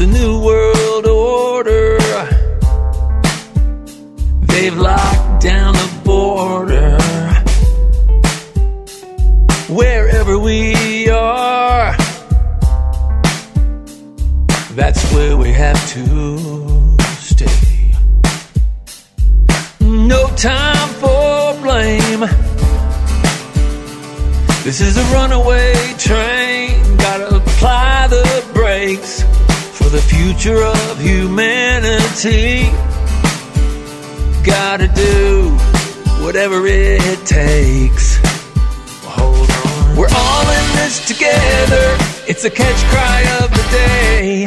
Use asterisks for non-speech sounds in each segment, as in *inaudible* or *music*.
It's a new world order. They've locked down the border. Wherever we are, that's where we have to stay. No time for blame. This is a runaway train. Future of humanity. Gotta do whatever it takes. Hold on. We're all in this together. It's a catch cry of the day.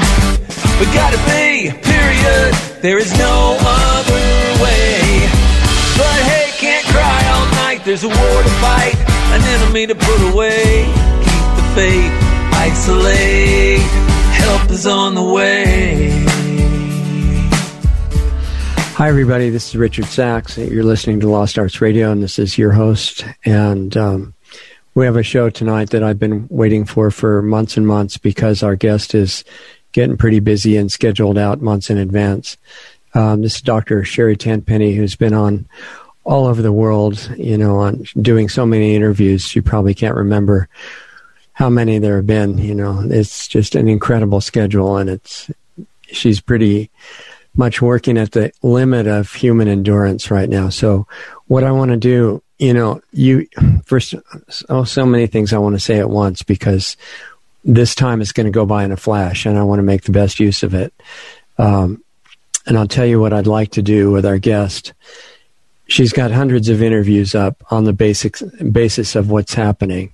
We gotta be, period. There is no other way. But hey, can't cry all night. There's a war to fight, an enemy to put away. Keep the faith, isolate. Help is on the way. Hi, everybody. This is Richard Sacks. You're listening to Lost Arts Radio, and this is your host. And um, we have a show tonight that I've been waiting for for months and months because our guest is getting pretty busy and scheduled out months in advance. Um, this is Dr. Sherri Tenpenny, who's been on all over the world, you know, on doing so many interviews. You probably can't remember how many there have been. You know, it's just an incredible schedule, and it's she's pretty much working at the limit of human endurance right now. So what I want to do, you know, you first, oh, so many things I want to say at once because this time is going to go by in a flash and I want to make the best use of it. Um, and I'll tell you what I'd like to do with our guest. She's got hundreds of interviews up on the basics, basis of what's happening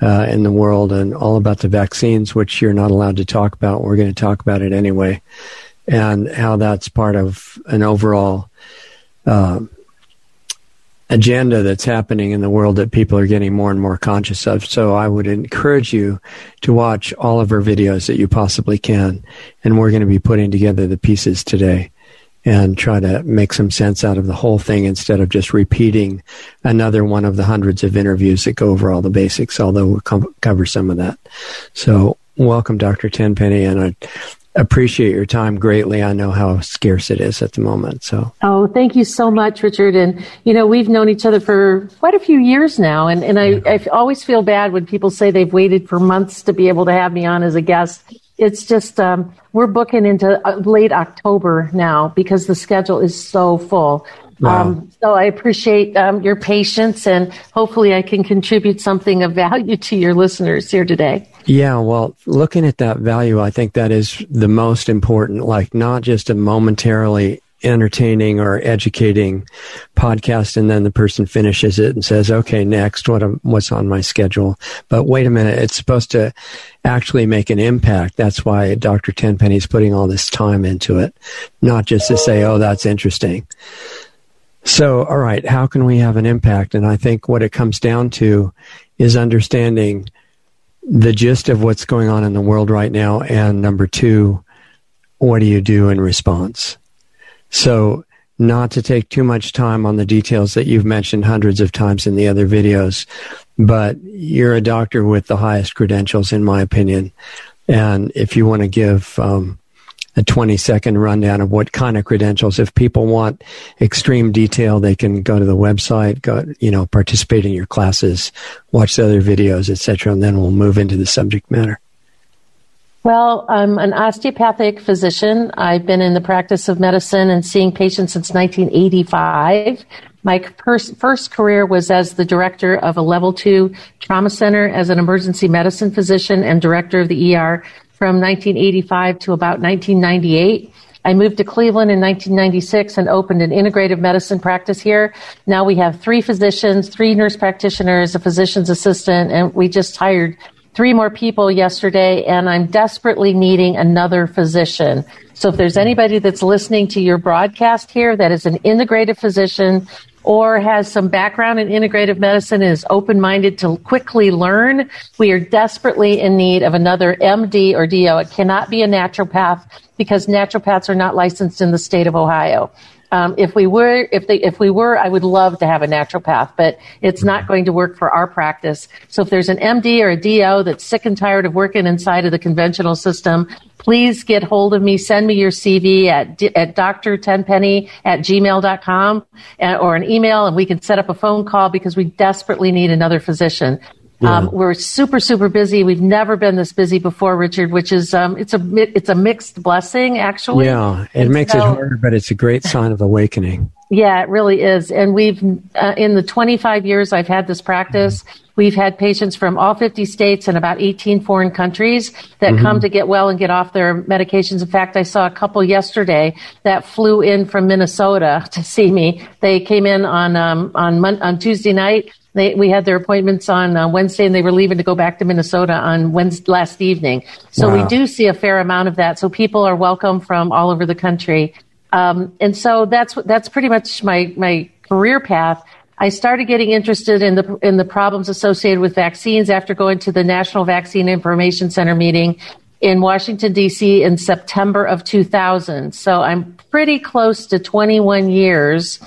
uh, in the world and all about the vaccines, which you're not allowed to talk about. We're going to talk about it anyway and how that's part of an overall uh, agenda that's happening in the world that people are getting more and more conscious of. So I would encourage you to watch all of our videos that you possibly can. And we're going to be putting together the pieces today and try to make some sense out of the whole thing instead of just repeating another one of the hundreds of interviews that go over all the basics, although we'll com- cover some of that. So welcome, Dr. Tenpenny, and I appreciate your time greatly. I know how scarce it is at the moment. So, oh, thank you so much, Richard. And you know, we've known each other for quite a few years now, and and I. I always feel bad when people say they've waited for months to be able to have me on as a guest. It's just um, we're booking into uh, late October now because the schedule is so full. Wow. Um, so I appreciate um, your patience, and hopefully, I can contribute something of value to your listeners here today. Yeah, well, looking at that value, I think that is the most important. Like, not just a momentarily entertaining or educating podcast, and then the person finishes it and says, "Okay, next, what what's on my schedule?" But wait a minute, it's supposed to actually make an impact. That's why Dr. Tenpenny is putting all this time into it, not just to say, "Oh, that's interesting." So, all right, how can we have an impact? And I think what it comes down to is understanding the gist of what's going on in the world right now. And number two, what do you do in response? So, not to take too much time on the details that you've mentioned hundreds of times in the other videos, but you're a doctor with the highest credentials, in my opinion. And if you want to give um, a 20 second rundown of what kind of credentials. If people want extreme detail, they can go to the website, go, you know, participate in your classes, watch the other videos, etc., and then we'll move into the subject matter. Well, I'm an osteopathic physician. I've been in the practice of medicine and seeing patients since 1985. My first career was as the director of a level two trauma center as an emergency medicine physician and director of the ER from 1985 to about 1998. I moved to Cleveland in 1996 and opened an integrative medicine practice here. Now we have three physicians, three nurse practitioners, a physician's assistant, and we just hired three more people yesterday and I'm desperately needing another physician. So if there's anybody that's listening to your broadcast here that is an integrative physician or has some background in integrative medicine and is open minded to quickly learn, we are desperately in need of another MD or DO. It cannot be a naturopath because naturopaths are not licensed in the state of Ohio. Um, if we were, if they, if we were, I would love to have a naturopath, but it's not going to work for our practice. So if there's an MD or a DO that's sick and tired of working inside of the conventional system, please get hold of me. Send me your CV at, at drtenpenny at gmail.com uh, or an email and we can set up a phone call because we desperately need another physician. Yeah. Um, we're super, super busy. We've never been this busy before, Richard, which is, um, it's a, it's a mixed blessing, actually. Yeah. It and makes so, it harder, but it's a great sign of awakening. Yeah, it really is. And we've, uh, in the 25 years I've had this practice, mm-hmm. we've had patients from all 50 states and about 18 foreign countries that mm-hmm. come to get well and get off their medications. In fact, I saw a couple yesterday that flew in from Minnesota *laughs* to see me. They came in on, um, on, Mon- on Tuesday night they, we had their appointments on uh, Wednesday and they were leaving to go back to Minnesota on Wednesday, last evening. So wow. we do see a fair amount of that. So people are welcome from all over the country. Um, and so that's, that's pretty much my, my career path. I started getting interested in the in the problems associated with vaccines after going to the National Vaccine Information Center meeting in Washington D.C. in September of 2000. So I'm pretty close to 21 years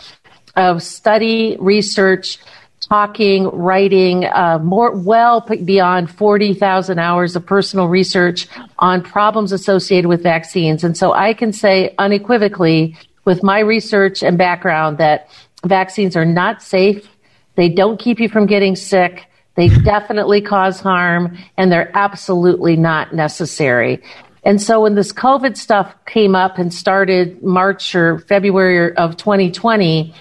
of study, research, talking, writing, uh, more well beyond 40,000 hours of personal research on problems associated with vaccines. And so I can say unequivocally with my research and background that vaccines are not safe. They don't keep you from getting sick. They definitely cause harm and they're absolutely not necessary. And so when this COVID stuff came up and started March or February of 2020,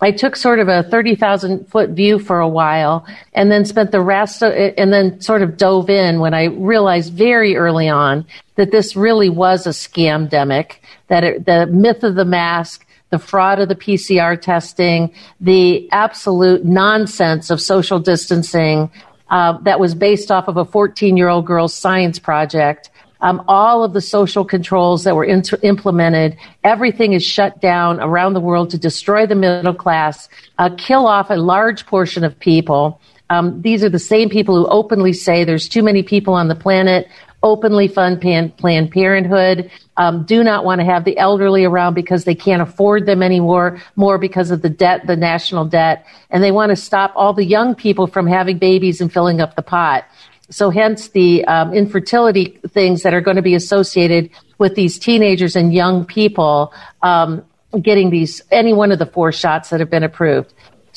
I took sort of a 30,000 foot view for a while and then spent the rest of it and then sort of dove in when I realized very early on that this really was a scam demic, that it, the myth of the mask, the fraud of the PCR testing, the absolute nonsense of social distancing uh, that was based off of a 14 year old girl's science project um, all of the social controls that were inter- implemented, everything is shut down around the world to destroy the middle class, uh, kill off a large portion of people. Um, these are the same people who openly say there's too many people on the planet, openly fund pan- Planned Parenthood, um, do not want to have the elderly around because they can't afford them anymore, more because of the debt, the national debt, and they want to stop all the young people from having babies and filling up the pot. So hence the um, infertility things that are going to be associated with these teenagers and young people um, getting these any one of the four shots that have been approved.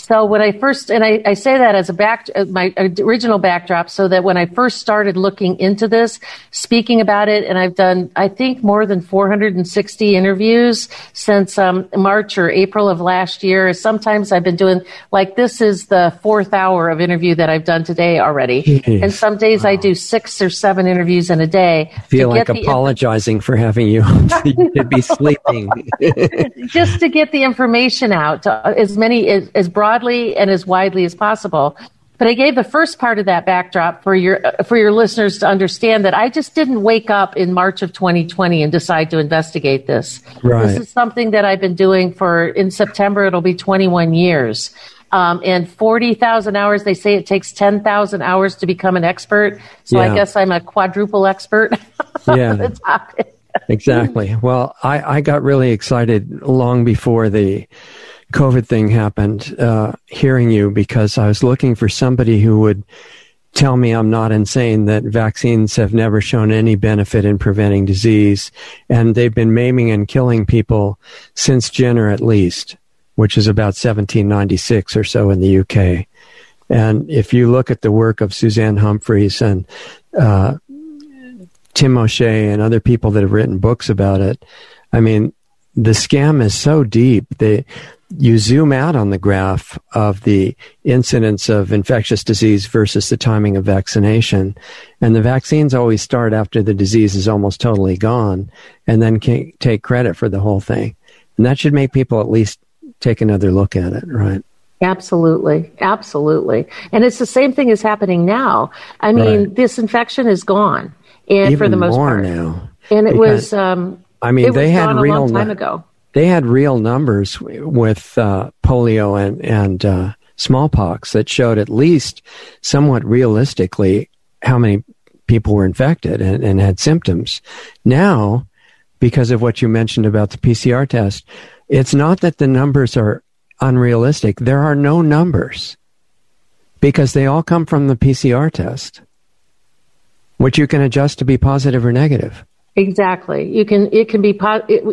So when I first, and I, I say that as a back, my original backdrop, so that when I first started looking into this, speaking about it, and I've done, I think, more than 460 interviews since um, March or April of last year. Sometimes I've been doing, like, this is the fourth hour of interview that I've done today already. Jeez. And some days wow. I do six or seven interviews in a day. I feel like apologizing for having you. *laughs* to be sleeping. *laughs* Just to get the information out to as many, as, as broad broadly and as widely as possible. But I gave the first part of that backdrop for your for your listeners to understand that I just didn't wake up in March of 2020 and decide to investigate this. Right. This is something that I've been doing for in September it'll be 21 years. Um, and 40,000 hours. They say it takes 10,000 hours to become an expert. So yeah. I guess I'm a quadruple expert. *laughs* yeah. exactly. Well, I, I got really excited long before the COVID thing happened, uh, hearing you because I was looking for somebody who would tell me I'm not insane that vaccines have never shown any benefit in preventing disease. And they've been maiming and killing people since Jenner at least, which is about 1796 or so in the UK. And if you look at the work of Suzanne Humphries and uh, Tim O'Shea and other people that have written books about it, I mean, the scam is so deep. They you zoom out on the graph of the incidence of infectious disease versus the timing of vaccination. And the vaccines always start after the disease is almost totally gone and then take credit for the whole thing. And that should make people at least take another look at it, right? Absolutely. Absolutely. And it's the same thing is happening now. I mean, right. this infection is gone. And Even for the most more part. now. And it because, was, um, I mean, they had real a long time ago they had real numbers with uh, polio and and uh, smallpox that showed at least somewhat realistically how many people were infected and, and had symptoms. Now, because of what you mentioned about the PCR test, It's not that the numbers are unrealistic. There are no numbers because they all come from the PCR test, which you can adjust to be positive or negative. Exactly. You can, it can be,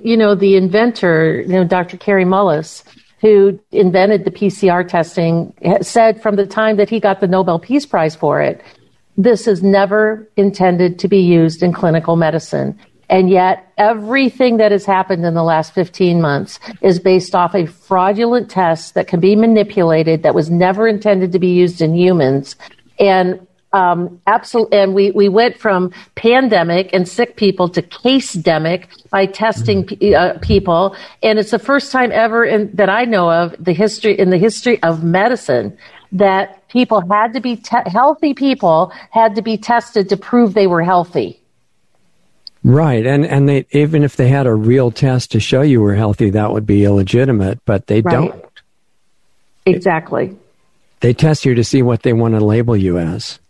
you know, the inventor, you know, Dr. Kary Mullis, who invented the PCR testing, said from the time that he got the Nobel Peace Prize for it, this is never intended to be used in clinical medicine. And yet, everything that has happened in the last 15 months is based off a fraudulent test that can be manipulated, that was never intended to be used in humans. And um, absolutely, and we, we went from pandemic and sick people to case demic by testing mm-hmm. uh, people, and it's the first time ever in, that I know of the history in the history of medicine that people had to be te- healthy people had to be tested to prove they were healthy. Right, and and they even if they had a real test to show you were healthy, that would be illegitimate. But they right. don't. Exactly. They test you to see what they want to label you as.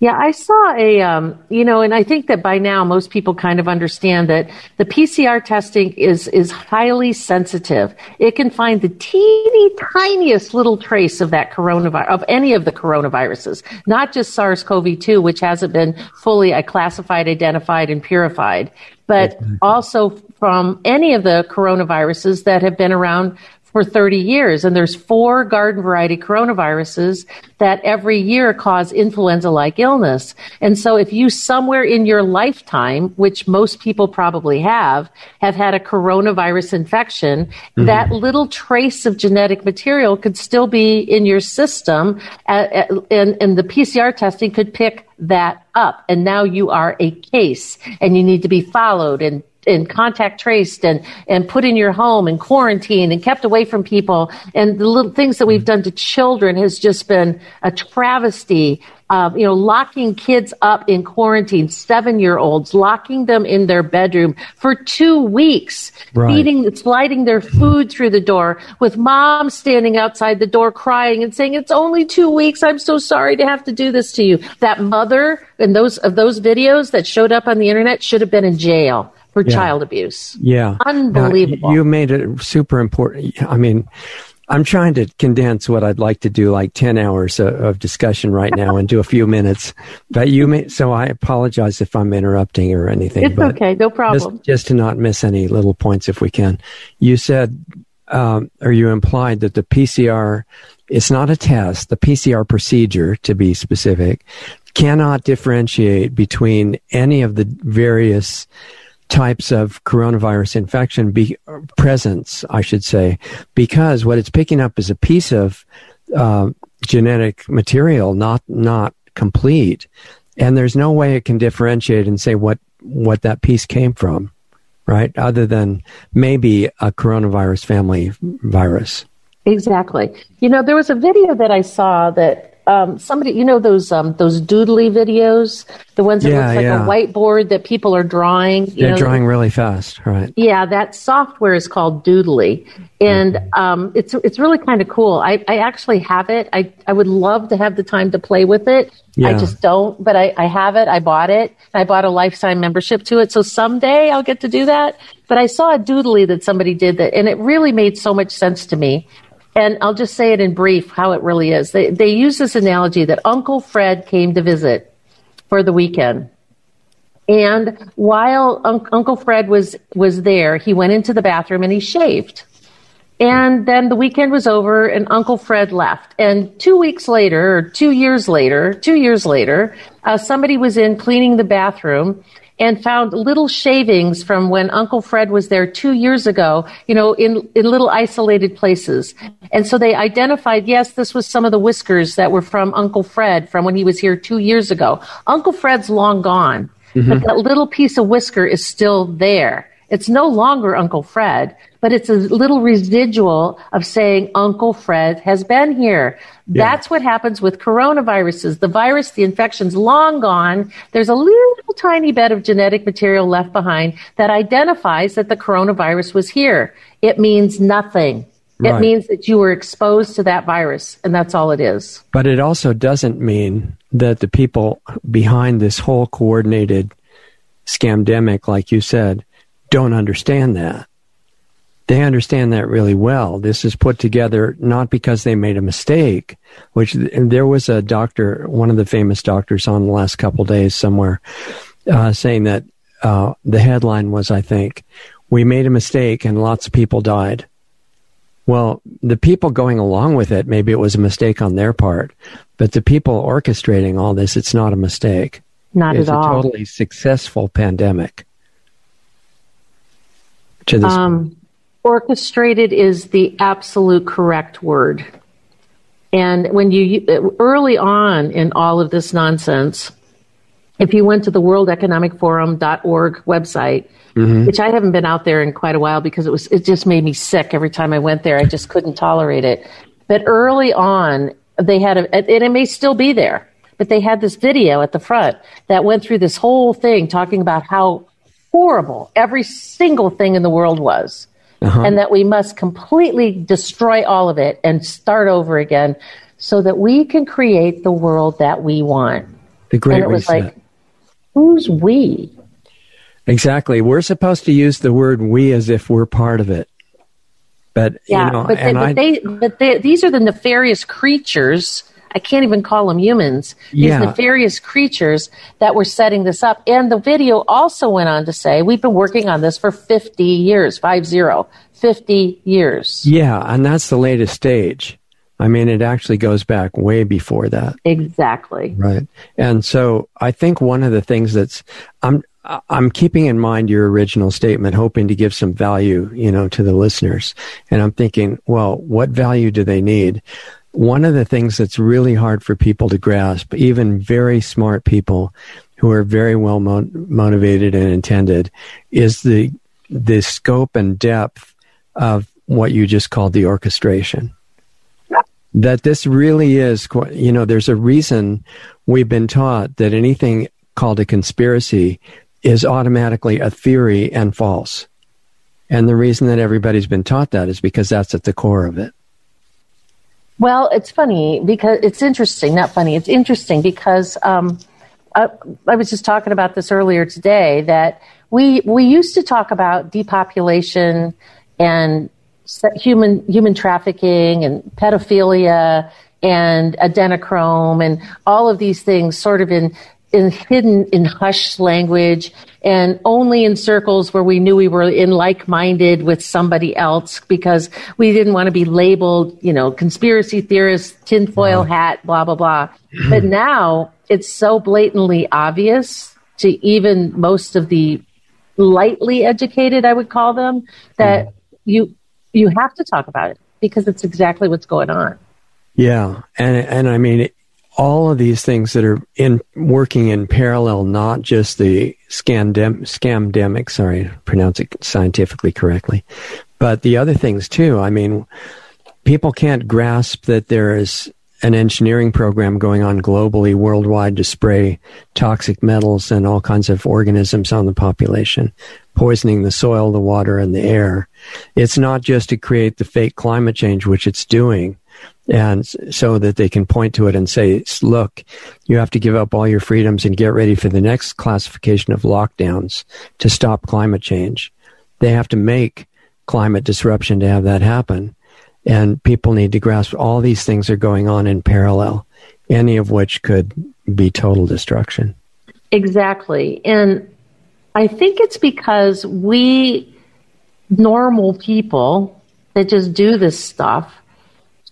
Yeah, I saw a, um, you know, and I think that by now most people kind of understand that the PCR testing is is highly sensitive. It can find the teeny tiniest little trace of that coronavirus, of any of the coronaviruses, not just SARS-CoV-2, which hasn't been fully classified, identified, and purified, but also from any of the coronaviruses that have been around for 30 years. And there's four garden variety coronaviruses that every year cause influenza like illness. And so if you somewhere in your lifetime, which most people probably have, have had a coronavirus infection, mm-hmm. that little trace of genetic material could still be in your system and, and the PCR testing could pick that up. And now you are a case and you need to be followed and and contact traced and, and put in your home and quarantined and kept away from people. And the little things that we've done to children has just been a travesty. Uh, you know, locking kids up in quarantine, seven year olds, locking them in their bedroom for two weeks, right. feeding, sliding their food through the door with mom standing outside the door crying and saying, it's only two weeks. I'm so sorry to have to do this to you. That mother and those of those videos that showed up on the internet should have been in jail for yeah. child abuse. Yeah. Unbelievable. Now, you made it super important. I mean, I'm trying to condense what I'd like to do like 10 hours of, of discussion right now into a few minutes. But you may, so I apologize if I'm interrupting or anything. It's okay. No problem. Just, just, to not miss any little points if we can. You said, um, or you implied that the PCR, it's not a test, the PCR procedure to be specific, cannot differentiate between any of the various types of coronavirus infection be presence, I should say, because what it's picking up is a piece of uh, genetic material, not not complete, and there's no way it can differentiate and say what what that piece came from, right? Other than maybe a coronavirus family virus. Exactly. You know, there was a video that I saw that um, somebody, you know, those um, those doodly videos, the ones that yeah, look like yeah. a whiteboard that people are drawing. They're know, drawing really fast, right? Yeah, that software is called Doodly, and mm-hmm. um, it's it's really kind of cool. I, I actually have it. I I would love to have the time to play with it. Yeah. I just don't, but I, I have it. I bought it. I bought a lifetime membership to it. So someday I'll get to do that. But I saw a doodly that somebody did that, and it really made so much sense to me. And I'll just say it in brief how it really is. They, they use this analogy that Uncle Fred came to visit for the weekend. And while un- Uncle Fred was, was there, he went into the bathroom and he shaved. And then the weekend was over and Uncle Fred left. And two weeks later, or two years later, two years later, uh, somebody was in cleaning the bathroom and found little shavings from when Uncle Fred was there two years ago, you know, in, in little isolated places. And so they identified, yes, this was some of the whiskers that were from Uncle Fred from when he was here two years ago. Uncle Fred's long gone, mm-hmm. but that little piece of whisker is still there. It's no longer Uncle Fred, but it's a little residual of saying Uncle Fred has been here. Yeah. That's what happens with coronaviruses. The virus, the infection's long gone. There's a little tiny bit of genetic material left behind that identifies that the coronavirus was here. It means nothing. Right. It means that you were exposed to that virus, and that's all it is. But it also doesn't mean that the people behind this whole coordinated scamdemic, like you said, don't understand that. they understand that really well. This is put together not because they made a mistake, which there was a doctor, one of the famous doctors on the last couple days somewhere, uh, saying that uh, the headline was, I think, we made a mistake and lots of people died. Well, the people going along with it, maybe it was a mistake on their part, but the people orchestrating all this, it's not a mistake. Not it's at all. It's a totally successful pandemic. To this um, orchestrated is the absolute correct word. And when you early on in all of this nonsense, if you went to the World Economic Forum.org website, mm-hmm. which I haven't been out there in quite a while because it was it just made me sick every time I went there. I just couldn't tolerate it. But early on, they had a, and it may still be there, but they had this video at the front that went through this whole thing talking about how horrible every single thing in the world was. Uh-huh. And that we must completely destroy all of it and start over again so that we can create the world that we want. The great and it was reset. like, who's we? Exactly. We're supposed to use the word we as if we're part of it. But yeah, you know, but, they, but, I, they, but they, these are the nefarious creatures. I can't even call them humans. These yeah. nefarious creatures that were setting this up. And the video also went on to say, we've been working on this for 50 years, five zero, 50 years. Yeah, and that's the latest stage. I mean, it actually goes back way before that. Exactly. Right. And so I think one of the things that's, I'm, I'm keeping in mind your original statement, hoping to give some value, you know, to the listeners. And I'm thinking, well, what value do they need? One of the things that's really hard for people to grasp, even very smart people who are very well mo- motivated and intended, is the the scope and depth of what you just called the orchestration. That this really is, you know, there's a reason we've been taught that anything called a conspiracy is automatically a theory and false. And the reason that everybody's been taught that is because that's at the core of it. Well, it's funny because it's interesting, not funny, it's interesting because um, I, I, was just talking about this earlier today that we, we used to talk about depopulation and human, human trafficking and pedophilia and adrenochrome and all of these things sort of in in hidden in hushed language and only in circles where we knew we were in like-minded with somebody else because we didn't want to be labeled, you know, conspiracy theorists, tinfoil wow. hat, blah, blah, blah. *clears throat* but now it's so blatantly obvious to even most of the lightly educated, I would call them, that mm. you, you have to talk about it because it's exactly what's going on. Yeah. And, and I mean, all of these things that are in working in parallel, not just the scamdem, scamdemic, sorry, pronounce it scientifically correctly, but the other things too. I mean, people can't grasp that there is an engineering program going on globally, worldwide, to spray toxic metals and all kinds of organisms on the population, poisoning the soil, the water, and the air. It's not just to create the fake climate change, which it's doing and so that they can point to it and say, look, you have to give up all your freedoms and get ready for the next classification of lockdowns to stop climate change. They have to make climate disruption to have that happen. And people need to grasp all these things are going on in parallel, any of which could be total destruction. Exactly. And I think it's because we normal people that just do this stuff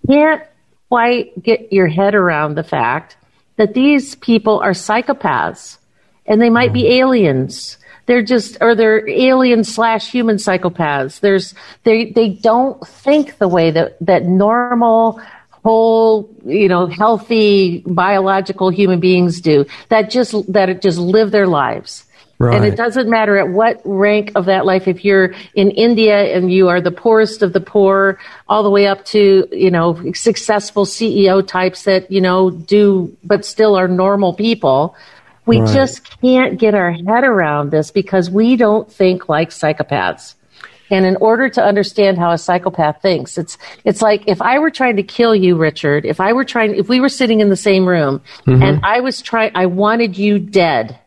can't quite get your head around the fact that these people are psychopaths and they might be mm. aliens. They're just, or they're alien slash human psychopaths. There's, they, they don't think the way that, that normal, whole, you know, healthy biological human beings do. That just, that just live their lives. Right. And it doesn't matter at what rank of that life, if you're in India and you are the poorest of the poor, all the way up to, you know, successful CEO types that, you know, do, but still are normal people. We right. just can't get our head around this because we don't think like psychopaths. And in order to understand how a psychopath thinks, it's it's like if I were trying to kill you, Richard, if I were trying if we were sitting in the same room mm-hmm. and I was trying I wanted you dead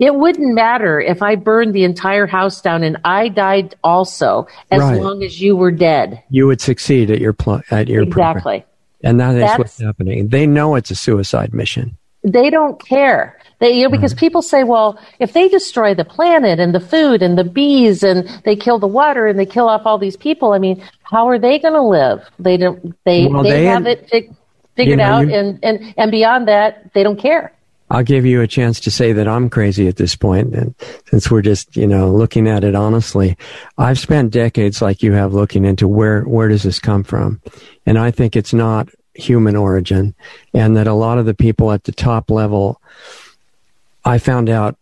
It wouldn't matter if I burned the entire house down and I died also, as right. long as you were dead. You would succeed at your pl- at your exactly. Program. And that is That's, what's happening. They know it's a suicide mission. They don't care. They, you know, because mm-hmm. people say, well, if they destroy the planet and the food and the bees and they kill the water and they kill off all these people, I mean, how are they going to live? They don't. They well, they, they, have it figured you know, out, you, and and and beyond that, they don't care. I'll give you a chance to say that I'm crazy at this point, and since we're just you know looking at it honestly, I've spent decades like you have looking into where where does this come from, and I think it's not human origin, and that a lot of the people at the top level, I found out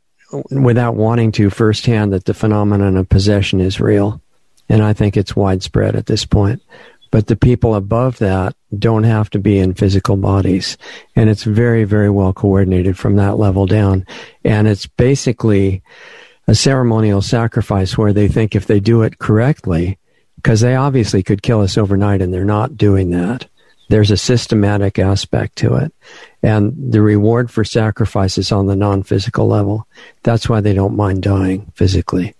without wanting to firsthand that the phenomenon of possession is real, and I think it's widespread at this point. But the people above that don't have to be in physical bodies. And it's very, very well coordinated from that level down. And it's basically a ceremonial sacrifice where they think if they do it correctly, because they obviously could kill us overnight and they're not doing that. There's a systematic aspect to it. And the reward for sacrifice is on the non physical level. That's why they don't mind dying physically.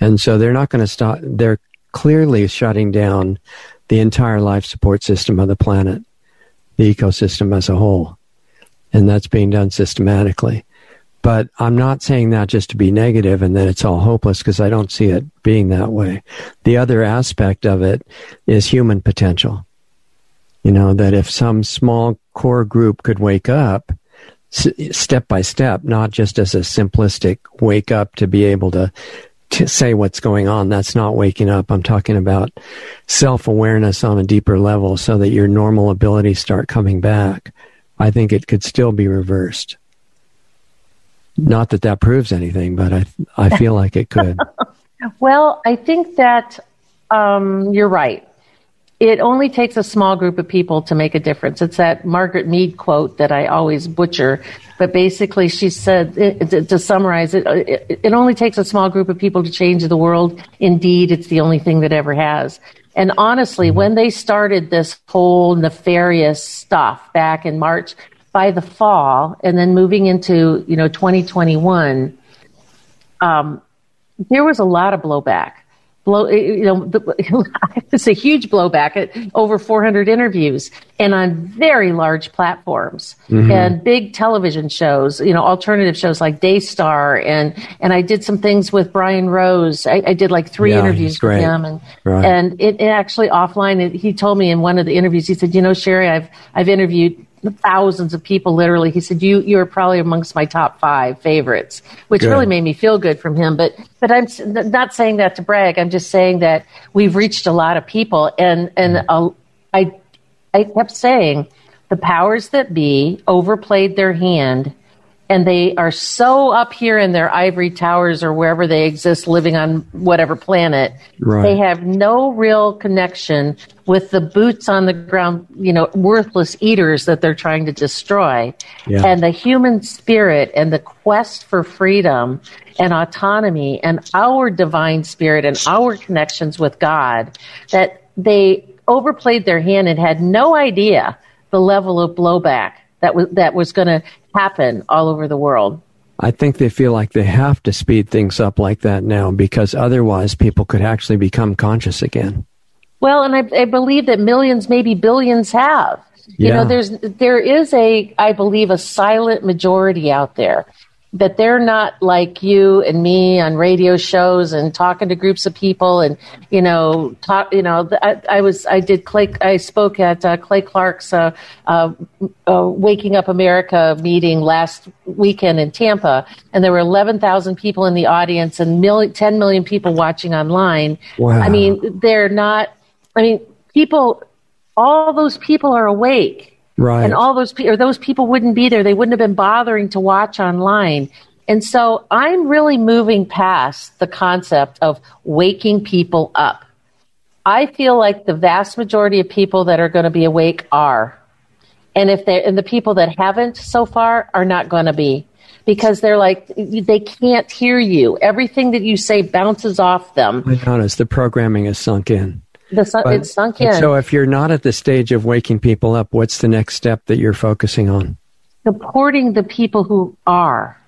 And so they're not going to stop. They're clearly shutting down the entire life support system of the planet, the ecosystem as a whole. And that's being done systematically. But I'm not saying that just to be negative and that it's all hopeless because I don't see it being that way. The other aspect of it is human potential. You know, that if some small core group could wake up step by step, not just as a simplistic wake up to be able to to say what's going on. That's not waking up. I'm talking about self awareness on a deeper level so that your normal abilities start coming back. I think it could still be reversed. Not that that proves anything, but I, I feel like it could. *laughs* well, I think that um, you're right it only takes a small group of people to make a difference. It's that Margaret Mead quote that I always butcher, but basically she said, it, to summarize it, it, it only takes a small group of people to change the world. Indeed, it's the only thing that ever has. And honestly, mm-hmm. when they started this whole nefarious stuff back in March, by the fall, and then moving into, you know, 2021, um, there was a lot of blowback blow, you know, it's *laughs* a huge blowback at over 400 interviews and on very large platforms mm-hmm. and big television shows, you know, alternative shows like Daystar and, and I did some things with Brian Rose. I, I did like three yeah, interviews with him and, right. and it, it, actually offline, it, he told me in one of the interviews, he said, you know, Sherri, I've, I've interviewed thousands of people literally he said you you're probably amongst my top five favorites which good. really made me feel good from him but but i'm not saying that to brag i'm just saying that we've reached a lot of people and and uh, i i kept saying the powers that be overplayed their hand and they are so up here in their ivory towers or wherever they exist living on whatever planet right. they have no real connection with the boots on the ground you know worthless eaters that they're trying to destroy yeah. and the human spirit and the quest for freedom and autonomy and our divine spirit and our connections with god that they overplayed their hand and had no idea the level of blowback that was that was going to happen all over the world. I think they feel like they have to speed things up like that now because otherwise people could actually become conscious again. Well, and I, I believe that millions, maybe billions have. You yeah. know, there's there is a I believe a silent majority out there that they're not like you and me on radio shows and talking to groups of people and you know talk you know I, I was I did Clay I spoke at uh, Clay Clark's uh, uh, uh, Waking Up America meeting last weekend in Tampa and there were 11,000 people in the audience and million, 10 million people watching online. Wow. I mean they're not I mean people all those people are awake Right. And all those people, or those people wouldn't be there. They wouldn't have been bothering to watch online. And so I'm really moving past the concept of waking people up. I feel like the vast majority of people that are going to be awake are. And if they and the people that haven't so far are not going to be because they're like they can't hear you. Everything that you say bounces off them. I notice the programming is sunk in. The sun, but, it's sunk in. So if you're not at the stage of waking people up, what's the next step that you're focusing on? Supporting the people who are.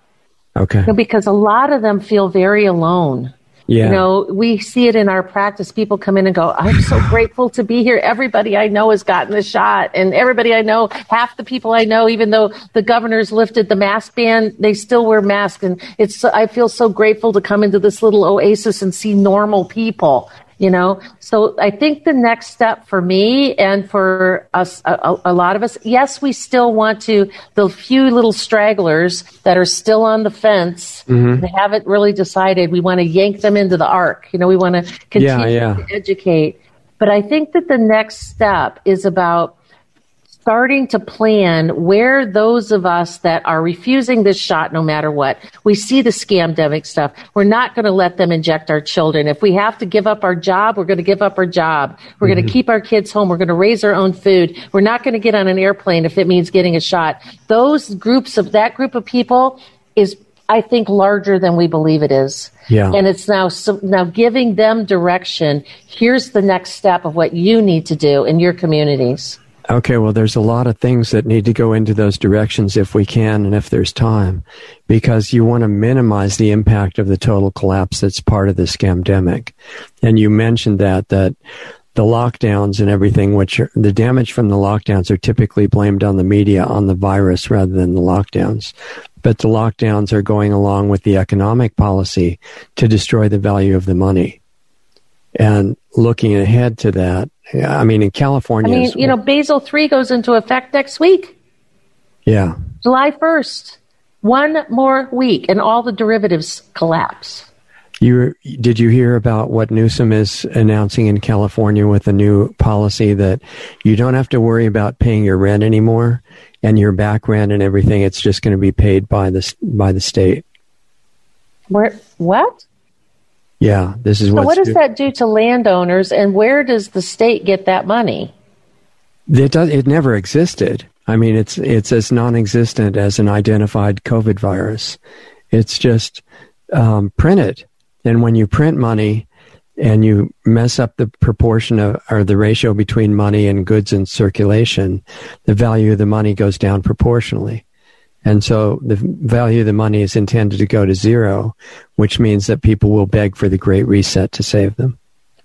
Okay. Because a lot of them feel very alone. Yeah. You know, we see it in our practice. People come in and go, I'm so *laughs* grateful to be here. Everybody I know has gotten the shot. And everybody I know, half the people I know, even though the governor's lifted the mask ban, they still wear masks. And it's, I feel so grateful to come into this little oasis and see normal people you know so i think the next step for me and for us a, a, lot of us yes we still want to the few little stragglers that are still on the fence mm-hmm. they haven't really decided we want to yank them into the ark you know we want to continue yeah, yeah. to educate but i think that the next step is about starting to plan where those of us that are refusing this shot no matter what, we see the scamdemic stuff. We're not going to let them inject our children. If we have to give up our job, we're going to give up our job. We're mm-hmm. going to keep our kids home. We're going to raise our own food. We're not going to get on an airplane if it means getting a shot. Those groups of that group of people is I think larger than we believe it is. Yeah. And it's now so, now giving them direction. Here's the next step of what you need to do in your communities. Okay, well, there's a lot of things that need to go into those directions if we can and if there's time, because you want to minimize the impact of the total collapse that's part of the scamdemic. And you mentioned that, that the lockdowns and everything, which are, the damage from the lockdowns are typically blamed on the media, on the virus rather than the lockdowns. But the lockdowns are going along with the economic policy to destroy the value of the money. And looking ahead to that, I mean, in California. I mean, you know, Basel 3 goes into effect next week. Yeah. July 1st. One more week, and all the derivatives collapse. You did you hear about what Newsom is announcing in California with a new policy that you don't have to worry about paying your rent anymore and your back rent and everything. It's just going to be paid by the by the state. Where what? Yeah, this is what. so what does do- that do to landowners, and where does the state get that money? It does. It never existed. I mean, it's it's as non-existent as an identified COVID virus. It's just um, printed, and when you print money and you mess up the proportion of or the ratio between money and goods in circulation, the value of the money goes down proportionally. And so the value of the money is intended to go to zero, which means that people will beg for the great reset to save them.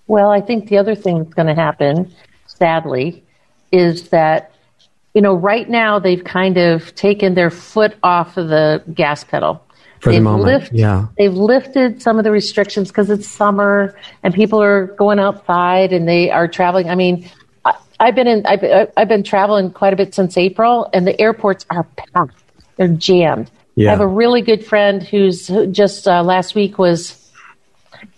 Well, I think the other thing that's going to happen, sadly, is that, you know, right now they've kind of taken their foot off of the gas pedal. For they've the moment, lift, yeah. They've lifted some of the restrictions because it's summer and people are going outside and they are traveling. I mean, I, I've been in, I've, I've been traveling quite a bit since April, and the airports are packed they're jammed. Yeah. I have a really good friend who's just uh, last week was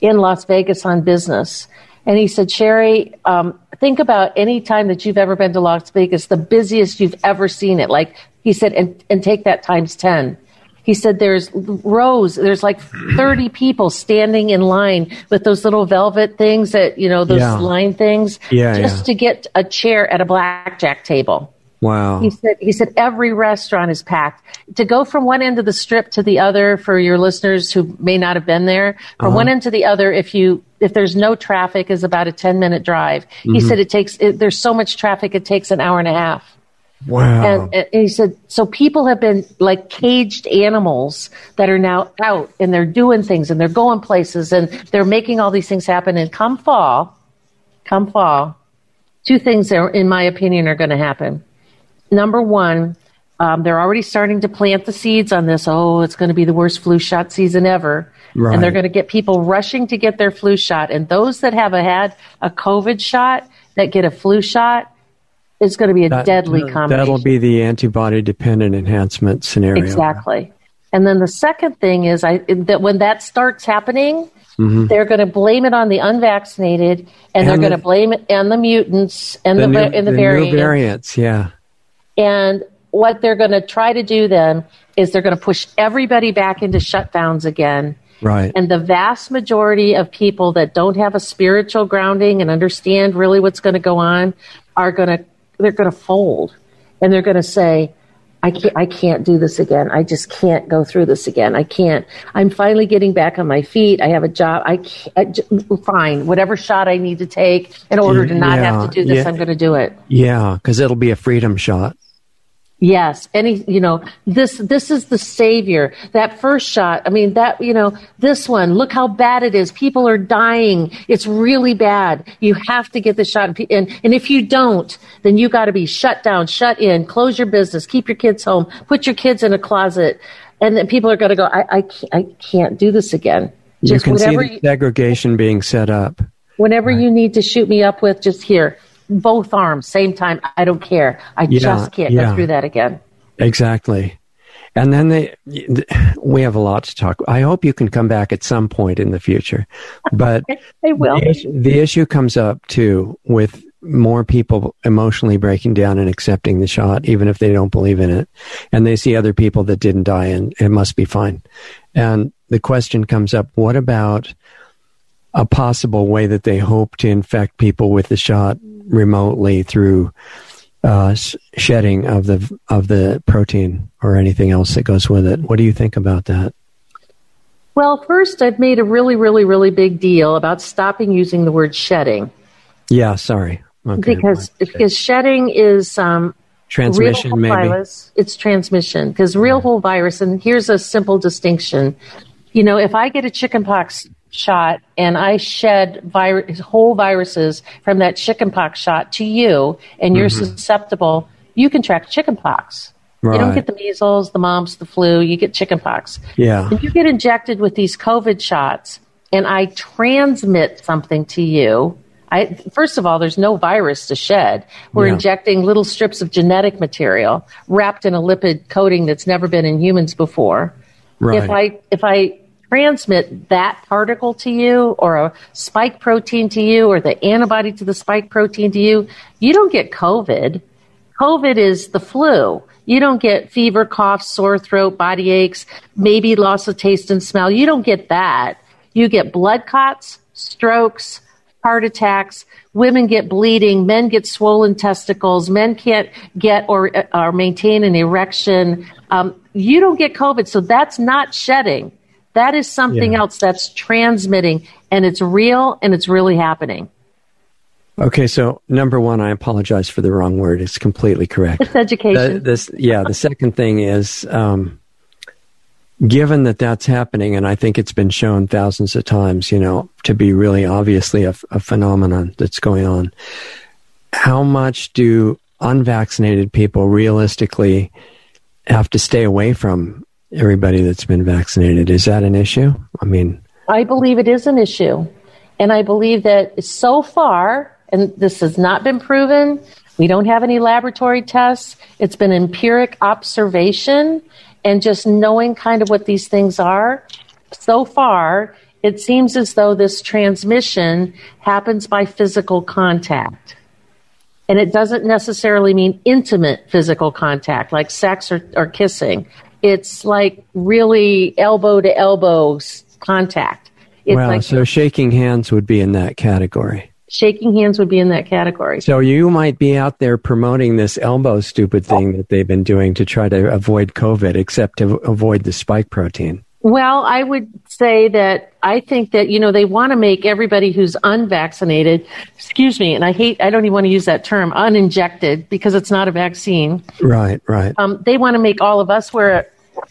in Las Vegas on business. And he said, Sherri, um, think about any time that you've ever been to Las Vegas, the busiest you've ever seen it. Like he said, and, and take that times 10. He said there's rows, there's like 30 people standing in line with those little velvet things that, you know, those yeah. line things yeah, just yeah. to get a chair at a blackjack table. Wow. He said he said every restaurant is packed. To go from one end of the strip to the other for your listeners who may not have been there, from uh-huh. one end to the other if you if there's no traffic is about a 10 minute drive. Mm-hmm. He said it takes it, there's so much traffic it takes an hour and a half. Wow. And, and, he said, so people have been like caged animals that are now out and they're doing things and they're going places and they're making all these things happen. And come fall, come fall, two things that, in my opinion, are going to happen number one, um, they're already starting to plant the seeds on this. Oh, it's going to be the worst flu shot season ever. Right. And they're going to get people rushing to get their flu shot. And those that have a, had a COVID shot that get a flu shot, it's going to be a that, deadly combination. That'll be the antibody dependent enhancement scenario. Exactly. And then the second thing is I, that when that starts happening, Mm-hmm. They're going to blame it on the unvaccinated, and, and they're going to blame it on the mutants and the, the, new, and the, the variants. variants. Yeah, and what they're going to try to do then is they're going to push everybody back into shutdowns again. Right. And the vast majority of people that don't have a spiritual grounding and understand really what's going to go on are going to they're going to fold and they're going to say I can't, I can't do this again. I just can't go through this again. I can't. I'm finally getting back on my feet. I have a job. I can't, fine. Whatever shot I need to take in order to not yeah, have to do this, yeah. I'm going to do it. Yeah, because it'll be a freedom shot. Yes, any you know this this is the savior. That first shot, I mean that you know this one. Look how bad it is. People are dying. It's really bad. You have to get the shot, and and if you don't, then you got to be shut down, shut in, close your business, keep your kids home, put your kids in a closet, and then people are going to go. I I can't, I can't do this again. Just you can see the segregation being set up. Whenever right. you need to shoot me up with, just here both arms, same time. I don't care. I yeah, just can't yeah. go through that again. Exactly. And then they, we have a lot to talk. I hope you can come back at some point in the future, but *laughs* I will. The, the issue comes up too with more people emotionally breaking down and accepting the shot, even if they don't believe in it, and they see other people that didn't die and it must be fine. And the question comes up: What about a possible way that they hope to infect people with the shot remotely through uh, shedding of the of the protein or anything else that goes with it. What do you think about that? Well, first, I've made a really, really, really big deal about stopping using the word shedding. Yeah, sorry. Okay. Because because shedding is um, transmission, maybe virus. It's transmission because real whole virus. And here's a simple distinction. You know, if I get a chickenpox shot and I shed virus, whole viruses from that chickenpox shot to you and you're mm-hmm. susceptible, you contract chickenpox. Right. You don't get the measles, the mumps, the flu, you get chickenpox. Yeah. If you get injected with these COVID shots and I transmit something to you, I, first of all, there's no virus to shed. We're yeah. injecting little strips of genetic material wrapped in a lipid coating that's never been in humans before. Right. If I if I transmit that particle to you or a spike protein to you or the antibody to the spike protein to you, you don't get COVID. COVID is the flu. You don't get fever, cough, sore throat, body aches, maybe loss of taste and smell. You don't get that. You get blood clots, strokes, heart attacks. Women get bleeding. Men get swollen testicles. Men can't get or, or maintain an erection. Um, you don't get COVID. So that's not shedding. That is something yeah. else that's transmitting and it's real and it's really happening. Okay, so number one, I apologize for the wrong word. It's completely correct. It's education. The, this, yeah, the second thing is, um, given that that's happening, and I think it's been shown thousands of times, you know, to be really obviously a, a phenomenon that's going on. How much do unvaccinated people realistically have to stay away from everybody that's been vaccinated. Is that an issue? I mean, I believe it is an issue. And I believe that so far, and this has not been proven, we don't have any laboratory tests. It's been empiric observation and just knowing kind of what these things are. So far, it seems as though this transmission happens by physical contact. And it doesn't necessarily mean intimate physical contact, like sex or, or kissing it's like really elbow to elbow contact. It's wow, like, so shaking hands would be in that category. Shaking hands would be in that category. So you might be out there promoting this elbow stupid thing that they've been doing to try to avoid COVID, except to avoid the spike protein. Well, I would say that I think that, you know, they want to make everybody who's unvaccinated, excuse me, and I hate, I don't even want to use that term, uninjected, because it's not a vaccine. Right, right. Um, they want to make all of us wear a,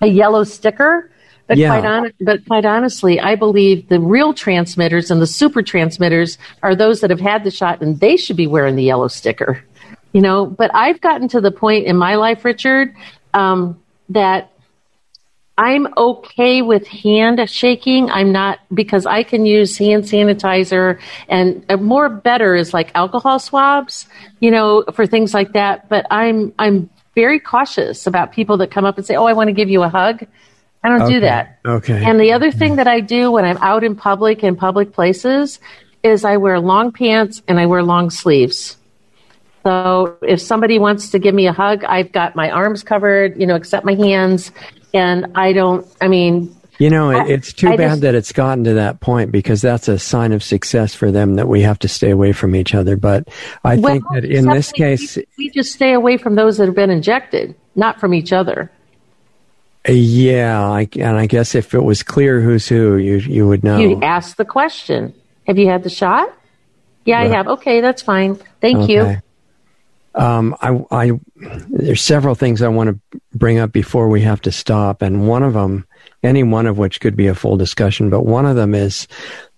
a yellow sticker. But, yeah. quite on, but quite honestly, I believe the real transmitters and the super transmitters are those that have had the shot and they should be wearing the yellow sticker. You know, but I've gotten to the point in my life, Richard, um, that I'm okay with hand shaking. I'm not because I can use hand sanitizer and more better is like alcohol swabs, you know, for things like that. But I'm I'm very cautious about people that come up and say, "Oh, I want to give you a hug." I don't okay. do that. Okay. And the other thing that I do when I'm out in public in public places is I wear long pants and I wear long sleeves. So if somebody wants to give me a hug, I've got my arms covered, you know, except my hands, and I don't. I mean, you know, I, it's too I bad just, that it's gotten to that point because that's a sign of success for them that we have to stay away from each other. But I well, think that in this case, we just stay away from those that have been injected, not from each other. Uh, yeah, I, and I guess if it was clear who's who, you you would know. You ask the question: Have you had the shot? Yeah, I have. Okay, that's fine. Thank okay. you. Um, I, I, there's several things I want to bring up before we have to stop, and one of them, any one of which could be a full discussion, but one of them is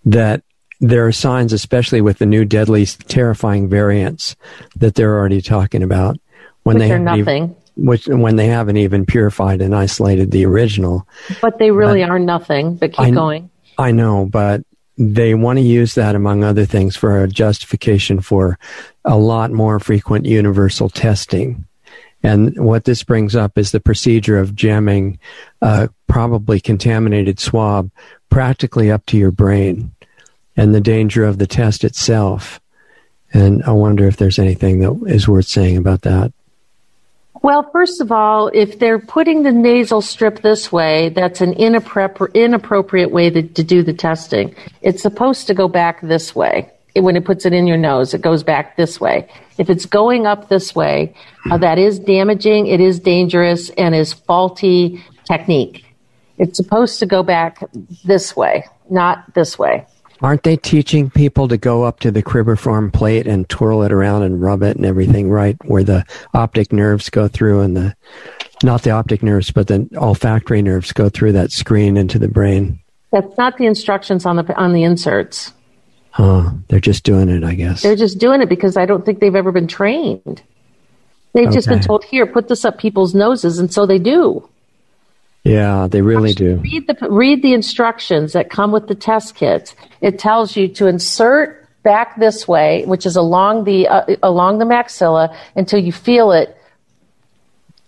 that there are signs, especially with the new deadly, terrifying variants that they're already talking about when which they are nothing. Even, which when they haven't even purified and isolated the original. But they really but, are nothing. But keep I, going. I know, but they want to use that among other things for a justification for a lot more frequent universal testing. And what this brings up is the procedure of jamming a probably contaminated swab practically up to your brain and the danger of the test itself. And I wonder if there's anything that is worth saying about that. Well, first of all, if they're putting the nasal strip this way, that's an inappropriate way to, to do the testing. It's supposed to go back this way. When it puts it in your nose, it goes back this way. If it's going up this way, uh, that is damaging, it is dangerous, and is faulty technique. It's supposed to go back this way, not this way. Aren't they teaching people to go up to the cribriform plate and twirl it around and rub it and everything right where the optic nerves go through and the not the optic nerves but the olfactory nerves go through that screen into the brain? That's not the instructions on the on the inserts. Huh. They're just doing it, I guess. They're just doing it because I don't think they've ever been trained. They've okay. just been told, here, put this up people's noses, and so they do. Yeah, they really Actually, do. Read the read the instructions that come with the test kits. It tells you to insert back this way, which is along the uh, along the maxilla until you feel it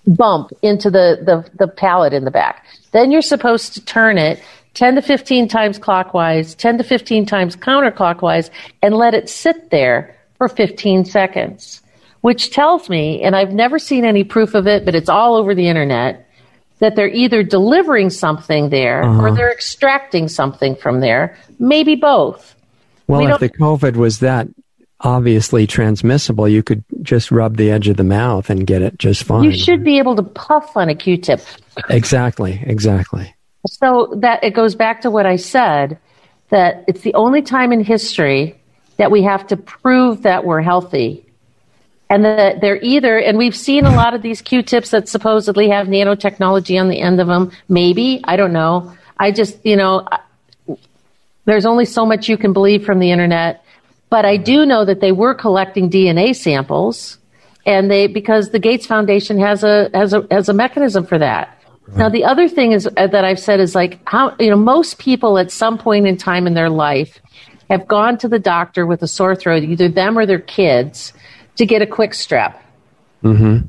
bump into the, the the palate in the back. Then you're supposed to turn it 10 to 15 times clockwise, 10 to 15 times counterclockwise, and let it sit there for 15 seconds. Which tells me, and I've never seen any proof of it, but it's all over the internet that they're either delivering something there uh-huh. or they're extracting something from there, maybe both. Well, we if the COVID was that obviously transmissible, you could just rub the edge of the mouth and get it just fine. You should be able to puff on a Q-tip. Exactly, exactly. So that it goes back to what I said that it's the only time in history that we have to prove that we're healthy and that they're either, and we've seen a lot of these Q-tips that supposedly have nanotechnology on the end of them. Maybe I don't know. I just, you know, there's only so much you can believe from the internet. But I do know that they were collecting DNA samples, and they because the Gates Foundation has a has a has a mechanism for that. Now the other thing is uh, that I've said is like how you know most people at some point in time in their life have gone to the doctor with a sore throat, either them or their kids to get a quick strep. Mm-hmm.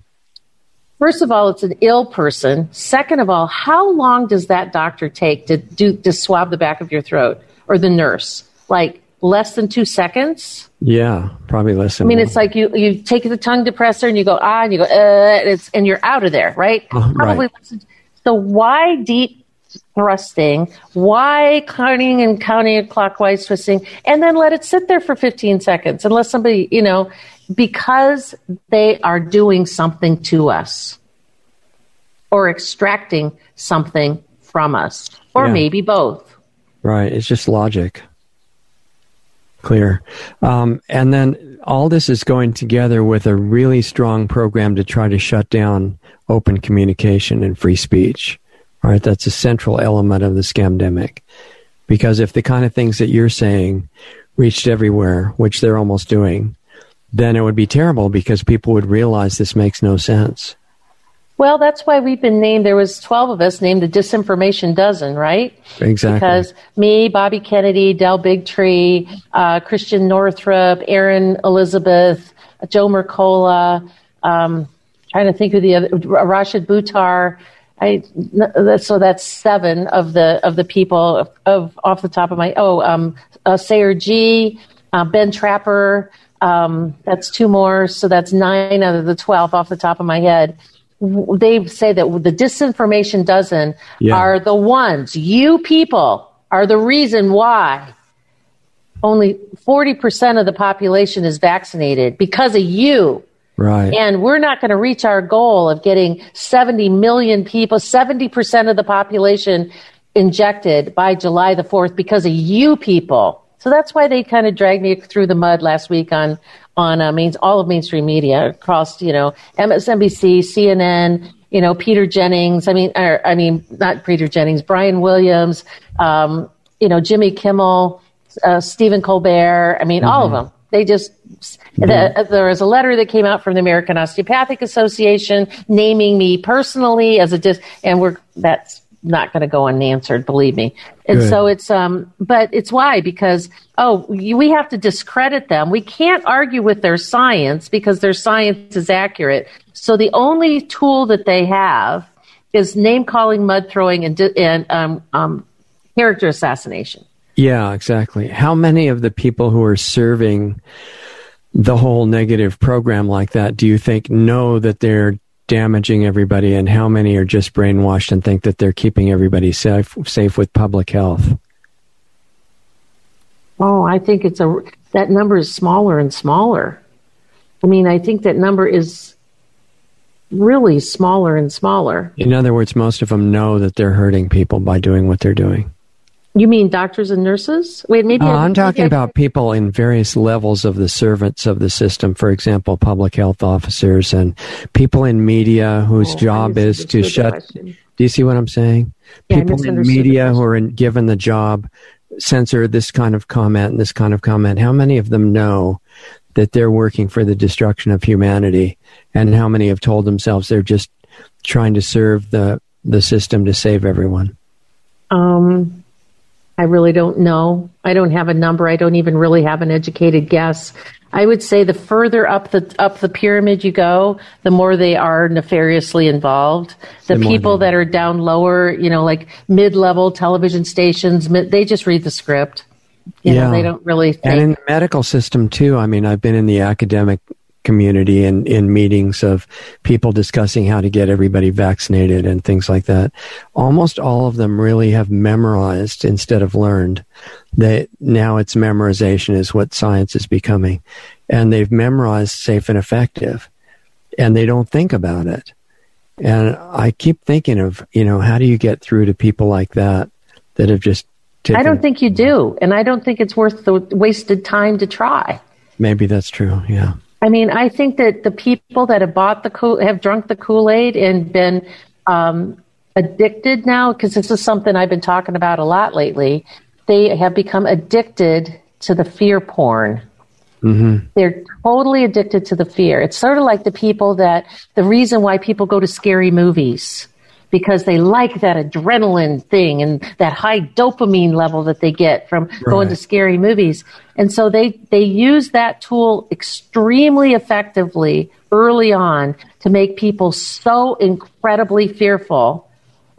First of all, it's an ill person. Second of all, how long does that doctor take to do to swab the back of your throat or the nurse? Like less than two seconds? Yeah, probably less than. I mean, one. it's like you you take the tongue depressor and you go ah and you go uh, and it's and you're out of there, right? Uh, probably. Right. So why deep thrusting, why counting and counting clockwise twisting, and then let it sit there for 15 seconds unless somebody, you know, because they are doing something to us or extracting something from us, or yeah. maybe both. Right. It's just logic. Clear. Um, and then all this is going together with a really strong program to try to shut down open communication and free speech. Right. That's a central element of the scamdemic. Because if the kind of things that you're saying reached everywhere, which they're almost doing, then it would be terrible because people would realize this makes no sense. Well, that's why we've been named. There was twelve of us named the Disinformation Dozen, right? Exactly. Because me, Bobby Kennedy, Del Bigtree, uh, Christiane Northrup, Erin Elizabeth, Joe Mercola, um, trying to think of the other, Rashid Buttar. I, so that's seven of the of the people of, of off the top of my oh um, uh, Sayer Ji, uh, Ben Tapper, um, that's two more, so that's nine out of the 12 off the top of my head. They say that the disinformation dozen yeah. are the ones, you people are the reason why only 40% of the population is vaccinated because of you. Right. And we're not going to reach our goal of getting 70 million people, 70% of the population injected by July the 4th because of you people. So that's why they kind of dragged me through the mud last week on on uh, main, all of mainstream media across, you know, MSNBC, CNN, you know, Peter Jennings. I mean, or, I mean, not Peter Jennings, Brian Williams, um, you know, Jimmy Kimmel, uh, Stephen Colbert. I mean, mm-hmm. all of mm-hmm. them. They just, mm-hmm. the, there was a letter that came out from the American Osteopathic Association naming me personally as a dis, and we're, that's not going to go unanswered, believe me. And Good. so it's, um, but it's why, because, oh, we have to discredit them. We can't argue with their science because their science is accurate. So the only tool that they have is name calling, mud throwing, and, and um, um, character assassination. Yeah, exactly. How many of the people who are serving the whole negative program like that do you think know that they're damaging everybody and how many are just brainwashed and think that they're keeping everybody safe safe with public health? Oh, I think it's a that number is smaller and smaller. I mean, I think that number is really smaller and smaller. In other words, most of them know that they're hurting people by doing what they're doing. You mean doctors and nurses? Wait, maybe. Uh, I'm talking about people in various levels of the servants of the system. For example, public health officers and people in media whose oh, job is to shut. Do you see what I'm saying? Yeah, people in media who are in, given the job censor this kind of comment and this kind of comment. How many of them know that they're working for the destruction of humanity, and how many have told themselves they're just trying to serve the the system to save everyone? Um I really don't know. I don't have a number. I don't even really have an educated guess. I would say the further up the up the pyramid you go, the more they are nefariously involved. The, the people that are down lower, you know, like mid-level television stations, they just read the script. You yeah, know, they don't really. Think. And in the medical system too. I mean, I've been in the academic community and in meetings of people discussing how to get everybody vaccinated and things like that. Almost all of them really have memorized instead of learned. That now it's memorization is what science is becoming. And they've memorized safe and effective and they don't think about it. And I keep thinking of, you know, how do you get through to people like that that have just taken, I don't think you do. And I don't think it's worth the wasted time to try. Maybe that's true. Yeah. I mean, I think that the people that have bought the Kool, have drunk the Kool Aid and been um, addicted now, because this is something I've been talking about a lot lately. They have become addicted to the fear porn. Mm-hmm. They're totally addicted to the fear. It's sort of like the people that the reason why people go to scary movies because they like that adrenaline thing and that high dopamine level that they get from right. going to scary movies. And so they, they use that tool extremely effectively early on to make people so incredibly fearful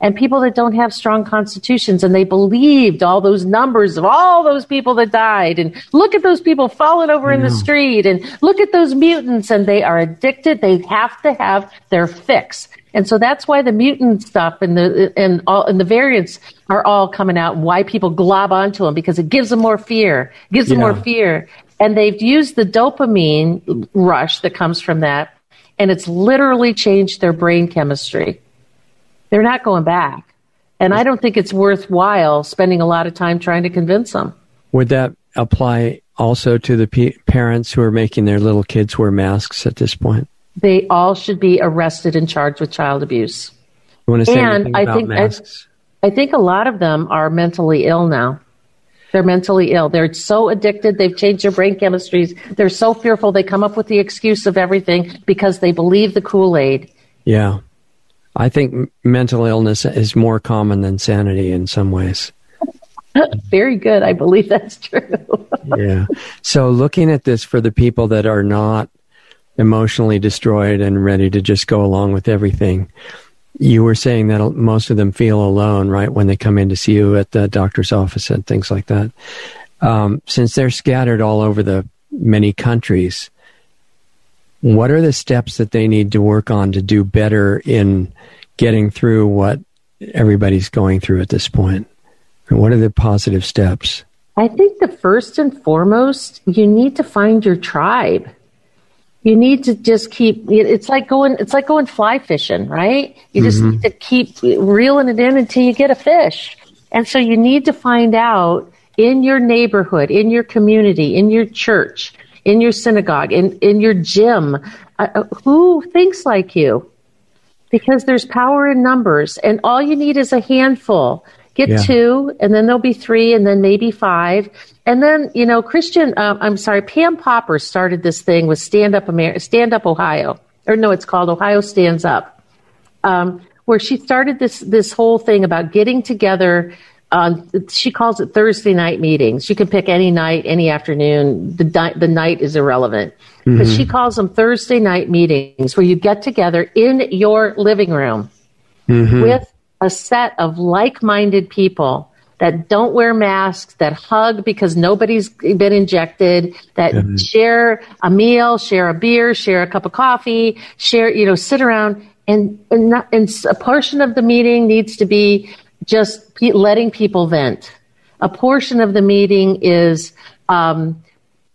and people that don't have strong constitutions and they believed all those numbers of all those people that died and look at those people falling over in the street and look at those mutants and they are addicted they have to have their fix and so that's why the mutant stuff and the and all and the variants are all coming out. And why people glob onto them because it gives them more fear, gives them yeah. more fear. And they've used the dopamine rush that comes from that, and it's literally changed their brain chemistry. They're not going back, and I don't think it's worthwhile spending a lot of time trying to convince them. Would that apply also to the p- parents who are making their little kids wear masks at this point? They all should be arrested and charged with child abuse. You want to say and I think masks? I, I think a lot of them are mentally ill now. They're mentally ill. They're so addicted. They've changed their brain chemistries. They're so fearful. They come up with the excuse of everything because they believe the Kool Aid. Yeah. I think mental illness is more common than sanity in some ways. *laughs* Very good. I believe that's true. *laughs* yeah. So looking at this for the people that are not emotionally destroyed and ready to just go along with everything. You were saying that most of them feel alone, right, when they come in to see you at the doctor's office and things like that. Um, since they're scattered all over the many countries, what are the steps that they need to work on to do better in getting through what everybody's going through at this point? And what are the positive steps? I think the first and foremost, you need to find your tribe you need to just keep it's like going it's like going fly fishing right you just mm-hmm. need to keep reeling it in until you get a fish and so you need to find out in your neighborhood in your community in your church in your synagogue, in, in your gym. Uh, uh, who thinks like you? Because there's power in numbers, and all you need is a handful. Get yeah. two, and then there'll be three, and then maybe five. And then, you know, Christian, um, I'm sorry, Pam Popper started this thing with Stand Up, Amer- Stand Up Ohio. Or no, it's called Ohio Stands Up. Um, where she started this this whole thing about getting together on she calls it Thursday night meetings. You can pick any night, any afternoon. The di- the night is irrelevant. Mm-hmm. But she calls them Thursday night meetings where you get together in your living room mm-hmm. with a set of like-minded people that don't wear masks, that hug because nobody's been injected, that mm-hmm. share a meal, share a beer, share a cup of coffee, share, you know, sit around and and, not, and a portion of the meeting needs to be just letting people vent. A portion of the meeting is um,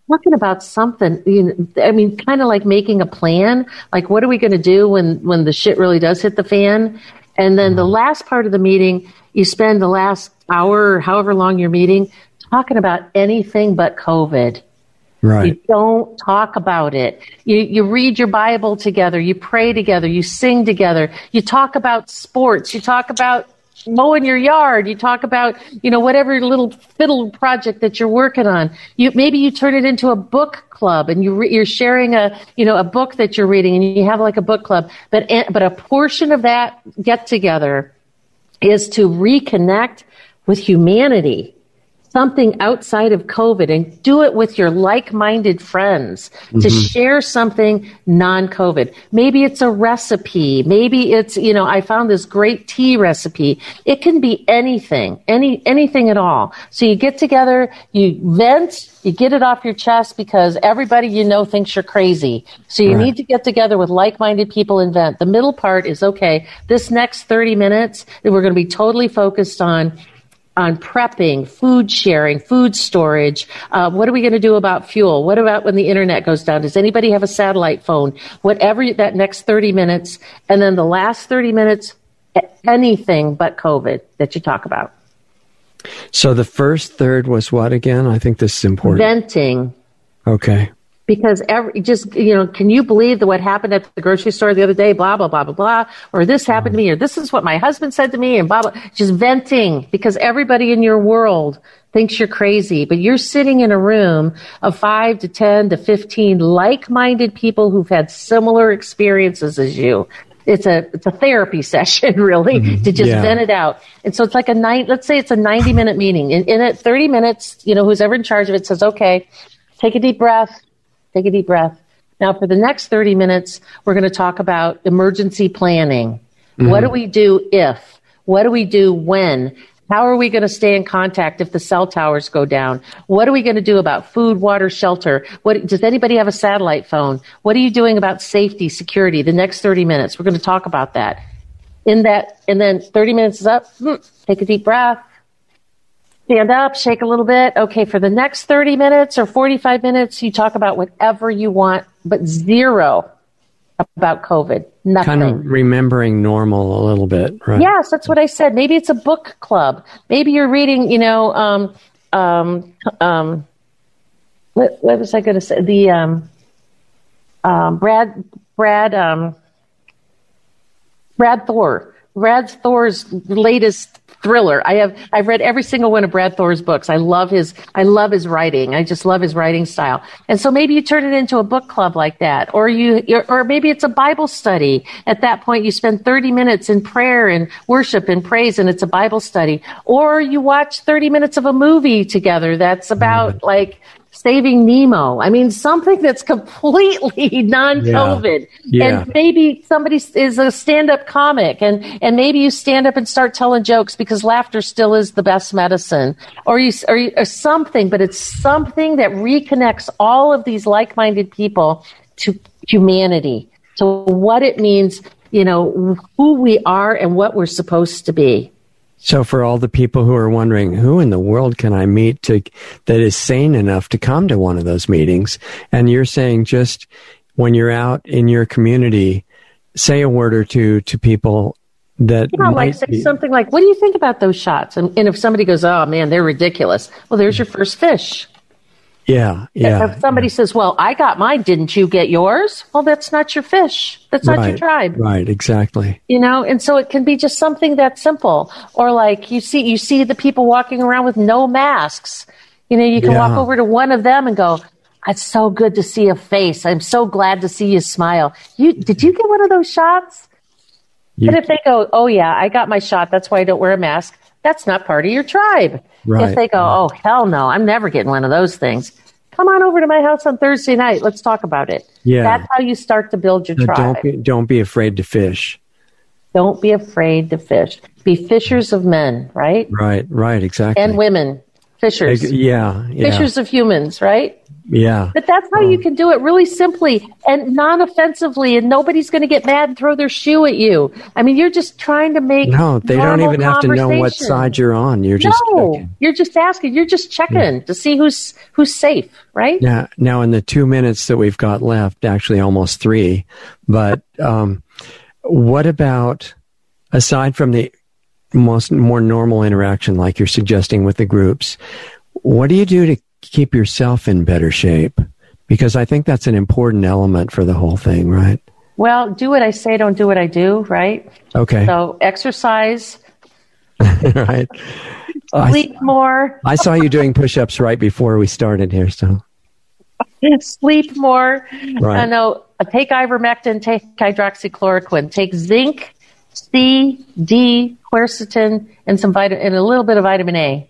talking about something. You know, I mean, kind of like making a plan. Like, what are we going to do when when the shit really does hit the fan? And then the mm-hmm. last part of the meeting, you spend the last hour or however long you're meeting talking about anything but COVID. Right. You don't talk about it. You, you read your Bible together. You pray together. You sing together. You talk about sports. You talk about mowing your yard. You talk about, you know, whatever little fiddle project that you're working on. You, maybe you turn it into a book club and you re, you're sharing a, you know, a book that you're reading and you have like a book club. But, eh, but a portion of that get together is to reconnect with humanity something outside of COVID and do it with your like-minded friends mm-hmm. to share something non-COVID. Maybe it's a recipe. Maybe it's, you know, I found this great tea recipe. It can be anything, any, anything at all. So you get together, you vent, you get it off your chest because everybody you know thinks you're crazy. So you right. need to get together with like-minded people and vent. The middle part is okay. This next 30 minutes, that we're going to be totally focused on on prepping, food sharing, food storage. Uh, what are we going to do about fuel? What about when the internet goes down? Does anybody have a satellite phone? Whatever that next 30 minutes. And then the last 30 minutes, anything but COVID that you talk about. So the first third was what again? I think this is important. Venting. Okay because every just you know can you believe that what happened at the grocery store the other day blah blah blah blah blah or this happened to me or this is what my husband said to me and blah blah just venting because everybody in your world thinks you're crazy but you're sitting in a room of 5 to 10 to 15 like-minded people who've had similar experiences as you it's a it's a therapy *laughs* session really mm-hmm. to just yeah. vent it out and so it's like a night let's say it's a 90 minute meeting in, in it 30 minutes you know who's ever in charge of it says okay take a deep breath Take a deep breath. Now, for the next 30 minutes, we're going to talk about emergency planning. Mm-hmm. What do we do if? What do we do when? How are we going to stay in contact if the cell towers go down? What are we going to do about food, water, shelter? What, does anybody have a satellite phone? What are you doing about safety, security? The next 30 minutes, we're going to talk about that. In that, and then 30 minutes is up. Hmm, take a deep breath stand up, shake a little bit. Okay, for the next 30 minutes or 45 minutes, you talk about whatever you want, but zero about COVID. Nothing. Kind of remembering normal a little bit, right? Yes, that's what I said. Maybe it's a book club. Maybe you're reading, you know, um, um, um, what, what was I going to say? The um, um, Brad, Brad, um, Brad Thor. Brad Thor's latest thriller. I have I've read every single one of Brad Thor's books. I love his I love his writing. I just love his writing style. And so maybe you turn it into a book club like that, or you or maybe it's a Bible study. At that point, you spend 30 minutes in prayer and worship and praise, and it's a Bible study. Or you watch 30 minutes of a movie together that's about mm-hmm. like Saving Nemo. I mean, something that's completely *laughs* non-COVID. Yeah. Yeah. And maybe somebody is a stand-up comic and, and maybe you stand up and start telling jokes because laughter still is the best medicine or you, or, you, or something, but it's something that reconnects all of these like-minded people to humanity, to what it means, you know, who we are and what we're supposed to be. So for all the people who are wondering, who in the world can I meet to that is sane enough to come to one of those meetings? And you're saying just when you're out in your community, say a word or two to people that yeah, like say be, something like, "What do you think about those shots?" And, and if somebody goes, "Oh man, they're ridiculous," well, there's your first fish. Yeah, yeah. If somebody says, "Well, I got mine, didn't you get yours?" Well, that's not your fish. That's not your tribe. Right, exactly. You know, and so it can be just something that simple, or like you see you see the people walking around with no masks. You know, you can Yeah. walk over to one of them and go, "It's so good to see a face. I'm so glad to see you smile. You did you get one of those shots?" You- But if they go, "Oh yeah, I got my shot. That's why I don't wear a mask." That's not part of your tribe. Right, If they go, "Oh hell no, I'm never getting one of those things." Come on over to my house on Thursday night. Let's talk about it. Yeah. That's how you start to build your tribe. don't be don't be afraid to fish. Don't be afraid to fish. Be fishers of men, right? Right, right, exactly. And women. Fishers. Yeah, yeah, Fishers of humans, right? Yeah. But that's how you can do it really simply and non offensively, and nobody's going to get mad and throw their shoe at you. I mean, you're just trying to make. No, they don't even have to know what side you're on. You're just no, checking. you're just asking. You're just checking to see who's who's safe, right? Now, now, in the two minutes that we've got left, actually almost three, but um, what about aside from the most more normal interaction, like you're suggesting with the groups? What do you do to keep yourself in better shape? Because I think that's an important element for the whole thing, right? Well, do what I say, don't do what I do, right? Okay, So exercise, *laughs* right. I, sleep more, I saw you doing push-ups right before we started here, so *laughs* sleep more. Right. I know. uh, Take ivermectin. Take hydroxychloroquine. Take zinc, C, D, quercetin, and some vitamin and a little bit of vitamin A.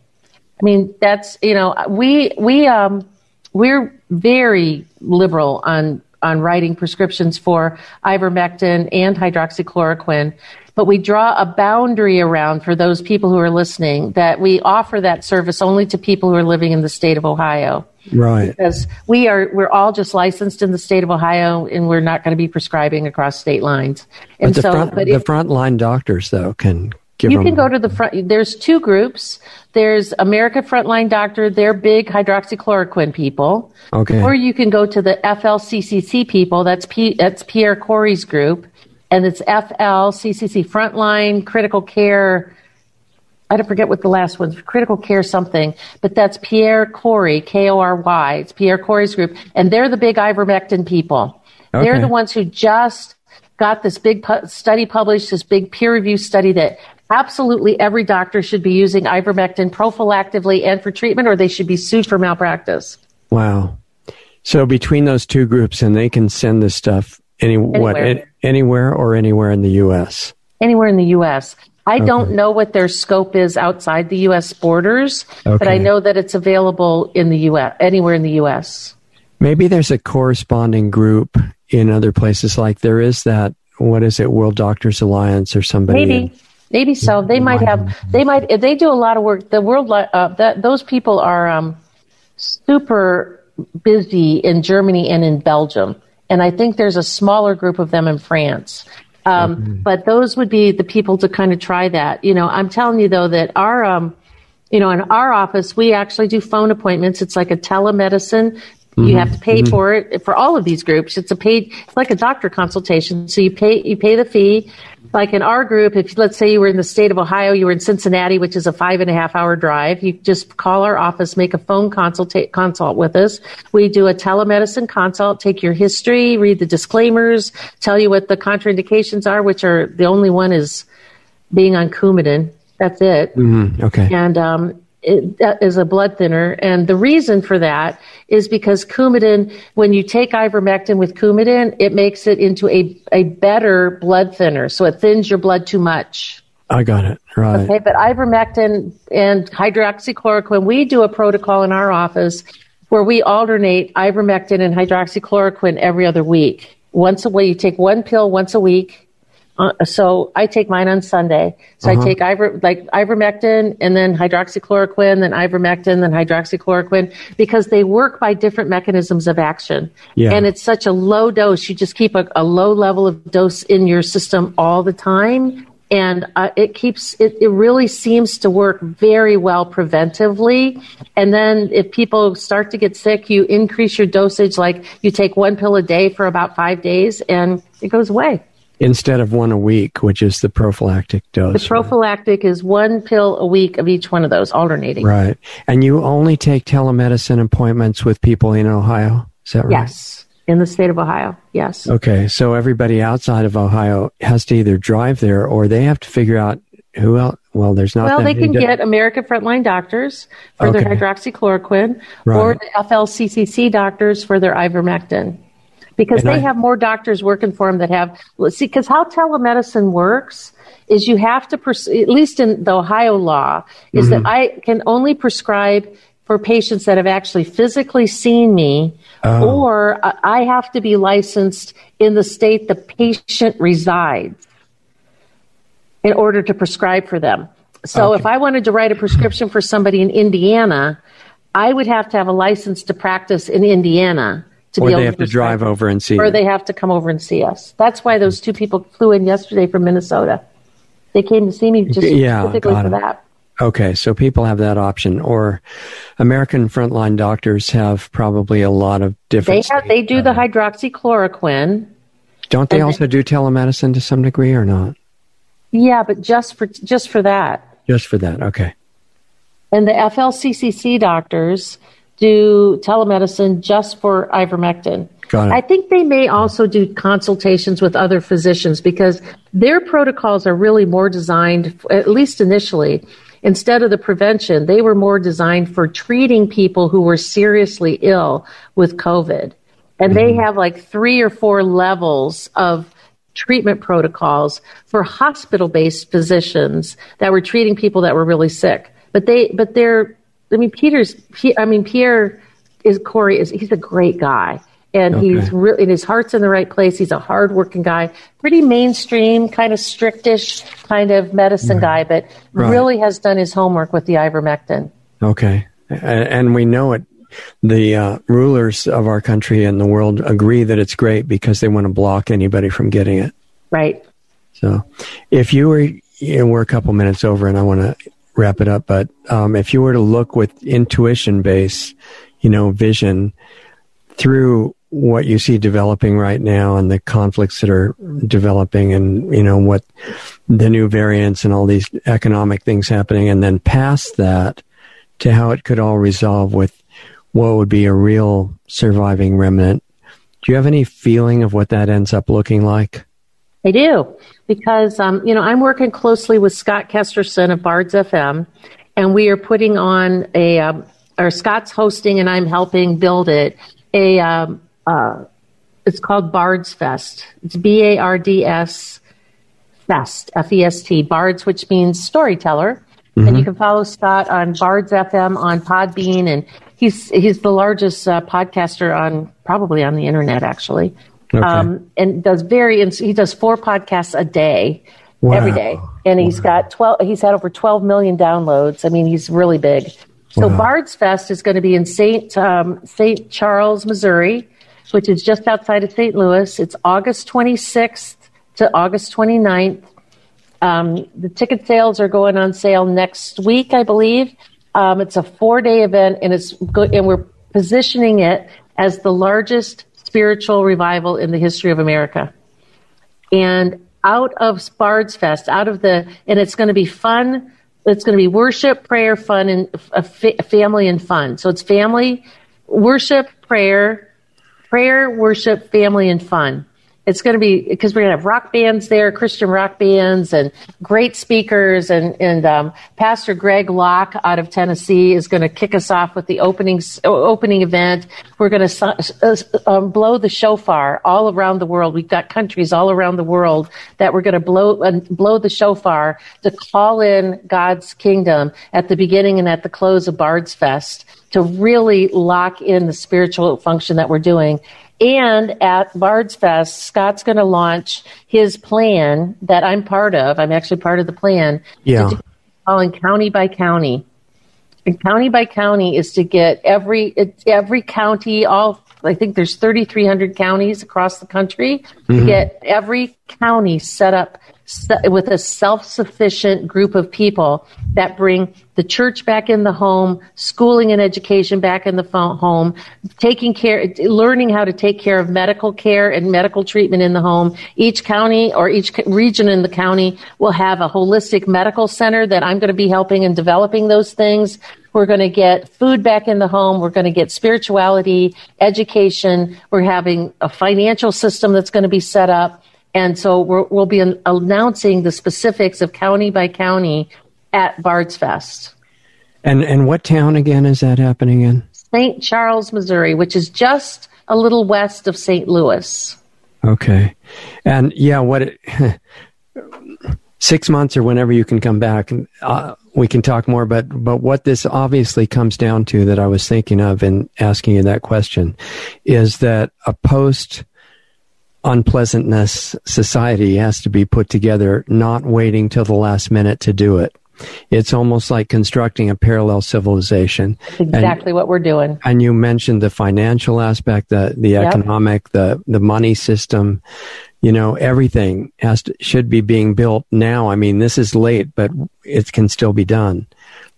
I mean, that's you know we we um we're very liberal on on writing prescriptions for ivermectin and hydroxychloroquine. But we draw a boundary around for those people who are listening that we offer that service only to people who are living in the state of Ohio right. because we are we're all just licensed in the state of Ohio, and we're not going to be prescribing across state lines. And But the so, front, but the frontline doctors though can give you them. can go to the front. There's two groups. There's America Frontline Doctor. They're big hydroxychloroquine people. Okay. Or you can go to the FLCCC people. That's P, that's Pierre Kory's group, and it's FLCCC Frontline Critical Care. I don't forget what the last one's critical care something, but that's Pierre Kory, K O R Y. It's Pierre Kory's group, and they're the big ivermectin people. They're the ones who just got this big pu- study published, this big peer review study that absolutely every doctor should be using ivermectin prophylactically and for treatment, or they should be sued for malpractice. Wow. So between those two groups, and they can send this stuff any what Anywhere. an- anywhere or anywhere in the U.S. anywhere in the U.S. I don't know what their scope is outside the U.S. borders, but I know that it's available in the U.S. anywhere in the U.S. Maybe there's a corresponding group in other places, like there is that. What is it, World Doctors Alliance or somebody? Maybe, maybe so. They might have. They might. They do a lot of work. The world. Uh, that those people are um, super busy in Germany and in Belgium, and I think there's a smaller group of them in France. Um, But those would be the people to kind of try that. You know, I'm telling you though that our um, you know, in our office, we actually do phone appointments. It's like a telemedicine. You have to pay for it for all of these groups. It's a paid, it's like a doctor consultation. So you pay, you pay the fee. Like in our group, if let's say you were in the state of Ohio, you were in Cincinnati, which is a five and a half hour drive, you just call our office, make a phone consulta- consult with us. We do a telemedicine consult, take your history, read the disclaimers, tell you what the contraindications are, which are the only one is being on Coumadin. That's it Mhm, Okay. and um, is a blood thinner. And the reason for that is because Coumadin, when you take ivermectin with Coumadin, it makes it into a, a better blood thinner. So it thins your blood too much. I got it. Right. Okay, but ivermectin and hydroxychloroquine, we do a protocol in our office where we alternate ivermectin and hydroxychloroquine every other week. Once a week, you take one pill once a week. Uh, so I take mine on Sunday. So I take iver, like ivermectin and then hydroxychloroquine, then ivermectin, then hydroxychloroquine because they work by different mechanisms of action. Yeah. And it's such a low dose. You just keep a, a low level of dose in your system all the time and uh, it keeps it, it really seems to work very well preventively and then if people start to get sick you increase your dosage like you take one pill a day for about five days and it goes away Instead of one a week, which is the prophylactic dose. The prophylactic right? is one pill a week of each one of those, alternating. Right. And you only take telemedicine appointments with people in Ohio? Is that right? Yes. In the state of Ohio, yes. Okay, so everybody outside of Ohio has to either drive there or they have to figure out who else? Well, there's not. Well, they can get American Frontline Doctors for okay. their hydroxychloroquine, right. or the FLCCC doctors for their ivermectin, because and they I, have more doctors working for them that have. See, because how telemedicine works is you have to, pres- at least in the Ohio law, is mm-hmm. that I can only prescribe for patients that have actually physically seen me, oh. or I have to be licensed in the state the patient resides in order to prescribe for them. So okay. if I wanted to write a prescription for somebody in Indiana, I would have to have a license to practice in Indiana to or be able they have to, to drive over and see or they have to come over and see us. That's why those two people flew in yesterday from Minnesota. They came to see me just yeah, specifically for that. Okay, so people have that option, or American frontline doctors have probably a lot of different. They have. They do the uh, hydroxychloroquine. Don't they also then, do telemedicine to some degree, or not? Yeah, but just for just for that. Just for that, okay. And the FLCCC doctors do telemedicine just for ivermectin. I think they may also do consultations with other physicians because their protocols are really more designed, at least initially, instead of the prevention, they were more designed for treating people who were seriously ill with COVID. And mm-hmm. they have like three or four levels of treatment protocols for hospital based physicians that were treating people that were really sick. But they, but they're, I mean, Peter's, I mean, Pierre is Kory is, he's a great guy. And okay. he's really, and his heart's in the right place. He's a hardworking guy, pretty mainstream, kind of strictish kind of medicine right. guy, but right. really has done his homework with the ivermectin. Okay. And we know it the uh, rulers of our country and the world agree that it's great because they want to block anybody from getting it. Right. So, if you were, you know, we're a couple minutes over, and I want to wrap it up. But um, if you were to look with intuition based, you know, vision through what you see developing right now and the conflicts that are developing and you know what the new variants and all these economic things happening and then past that to how it could all resolve with what would be a real surviving remnant. Do you have any feeling of what that ends up looking like? I do, because um, you know I'm working closely with Scott Kesterson of Bards FM, and we are putting on a, um, or Scott's hosting, and I'm helping build it. A, um, uh, it's called Bards Fest. It's B A R D S Fest, F E S T, Bards, which means storyteller. Mm-hmm. And you can follow Scott on Bards FM on Podbean and he's he's the largest uh, podcaster on probably on the internet actually, okay. um, and does very he does four podcasts a day. Wow. Every day, and he's wow. got twelve. He's had over twelve million downloads. I mean, he's really big. So wow. Bards Fest is going to be in Saint um, Saint Charles, Missouri, which is just outside of St. Louis. It's August 26th to August 29th. Um, the ticket sales are going on sale next week, I believe. Um, it's a four day event, and it's good, and we're positioning it as the largest spiritual revival in the history of America. And out of Bards Fest, out of the, and it's going to be fun. It's going to be worship, prayer, fun, and fa- family and fun. So it's family, worship, prayer, prayer, worship, family, and fun it's going to be because we're going to have rock bands there, Christian rock bands, and great speakers. And and um, Pastor Greg Locke out of Tennessee is going to kick us off with the opening opening event. We're going to uh, um, blow the shofar all around the world. We've got countries all around the world that we're going to blow uh, blow the shofar to call in God's kingdom at the beginning and at the close of Bards Fest to really lock in the spiritual function that we're doing. And at Bards Fest, Scott's going to launch his plan that I'm part of. I'm actually part of the plan. Yeah. Calling county by county. And county by county is to get every every county, all I think there's 3,300 counties across the country, mm-hmm. to get every county set up with a self-sufficient group of people that bring the church back in the home, schooling and education back in the home, taking care, learning how to take care of medical care and medical treatment in the home. Each county or each region in the county will have a holistic medical center that I'm going to be helping in developing those things. We're going to get food back in the home. We're going to get spirituality, education. We're having a financial system that's going to be set up. And so we will be an- announcing the specifics of county by county at Bard's Fest. And and what town again is that happening in? St. Charles, Missouri, which is just a little west of St. Louis. Okay. And yeah, what it, *laughs* six months or whenever you can come back, uh, we can talk more. But but what this obviously comes down to that I was thinking of in asking you that question is that a post unpleasantness society has to be put together, not waiting till the last minute to do it. It's almost like constructing a parallel civilization. That's exactly and, what we're doing. And you mentioned the financial aspect, the the yep. economic, the the money system. You know, everything has to, should be being built now. I mean, this is late, but it can still be done.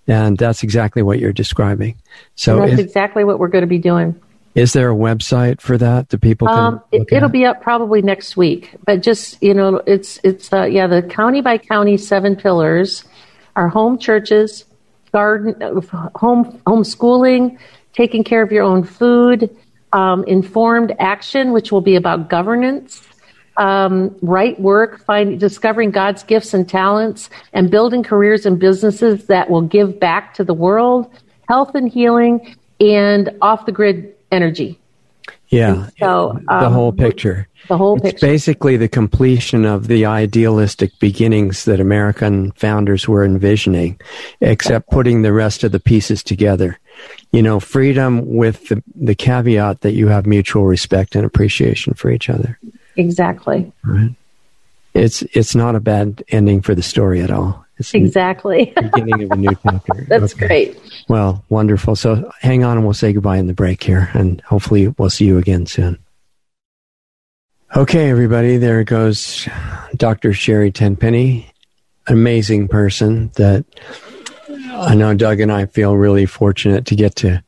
And that's exactly what you're describing. So and that's if, exactly what we're going to be doing. Is there a website for that that people can? Um, it, will be up probably next week, but just you know, it's it's uh, yeah, the county by county seven pillars are home churches, garden, home homeschooling, taking care of your own food, um, informed action, which will be about governance, um, right work, find, discovering God's gifts and talents, and building careers and businesses that will give back to the world, health and healing, and off the grid energy. Yeah. So um, the whole picture. The whole it's picture. basically the completion of the idealistic beginnings that American founders were envisioning, except putting the rest of the pieces together. You know, freedom with the, the caveat that you have mutual respect and appreciation for each other. Exactly. Right. It's it's not a bad ending for the story at all. It's exactly. *laughs* beginning of a new chapter. *laughs* That's okay. great. Well, wonderful. So hang on and we'll say goodbye in the break here, and hopefully we'll see you again soon. Okay, everybody, there goes Dr. Sherri Tenpenny, amazing person that I know Doug and I feel really fortunate to get to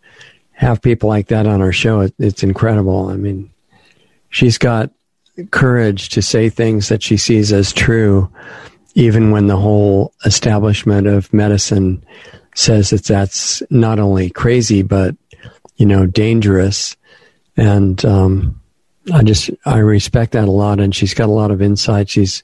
have people like that on our show. it's incredible. I mean, she's got courage to say things that she sees as true even when the whole establishment of medicine says that that's not only crazy but you know dangerous. And um, i just i respect that a lot. And she's got a lot of insight. She's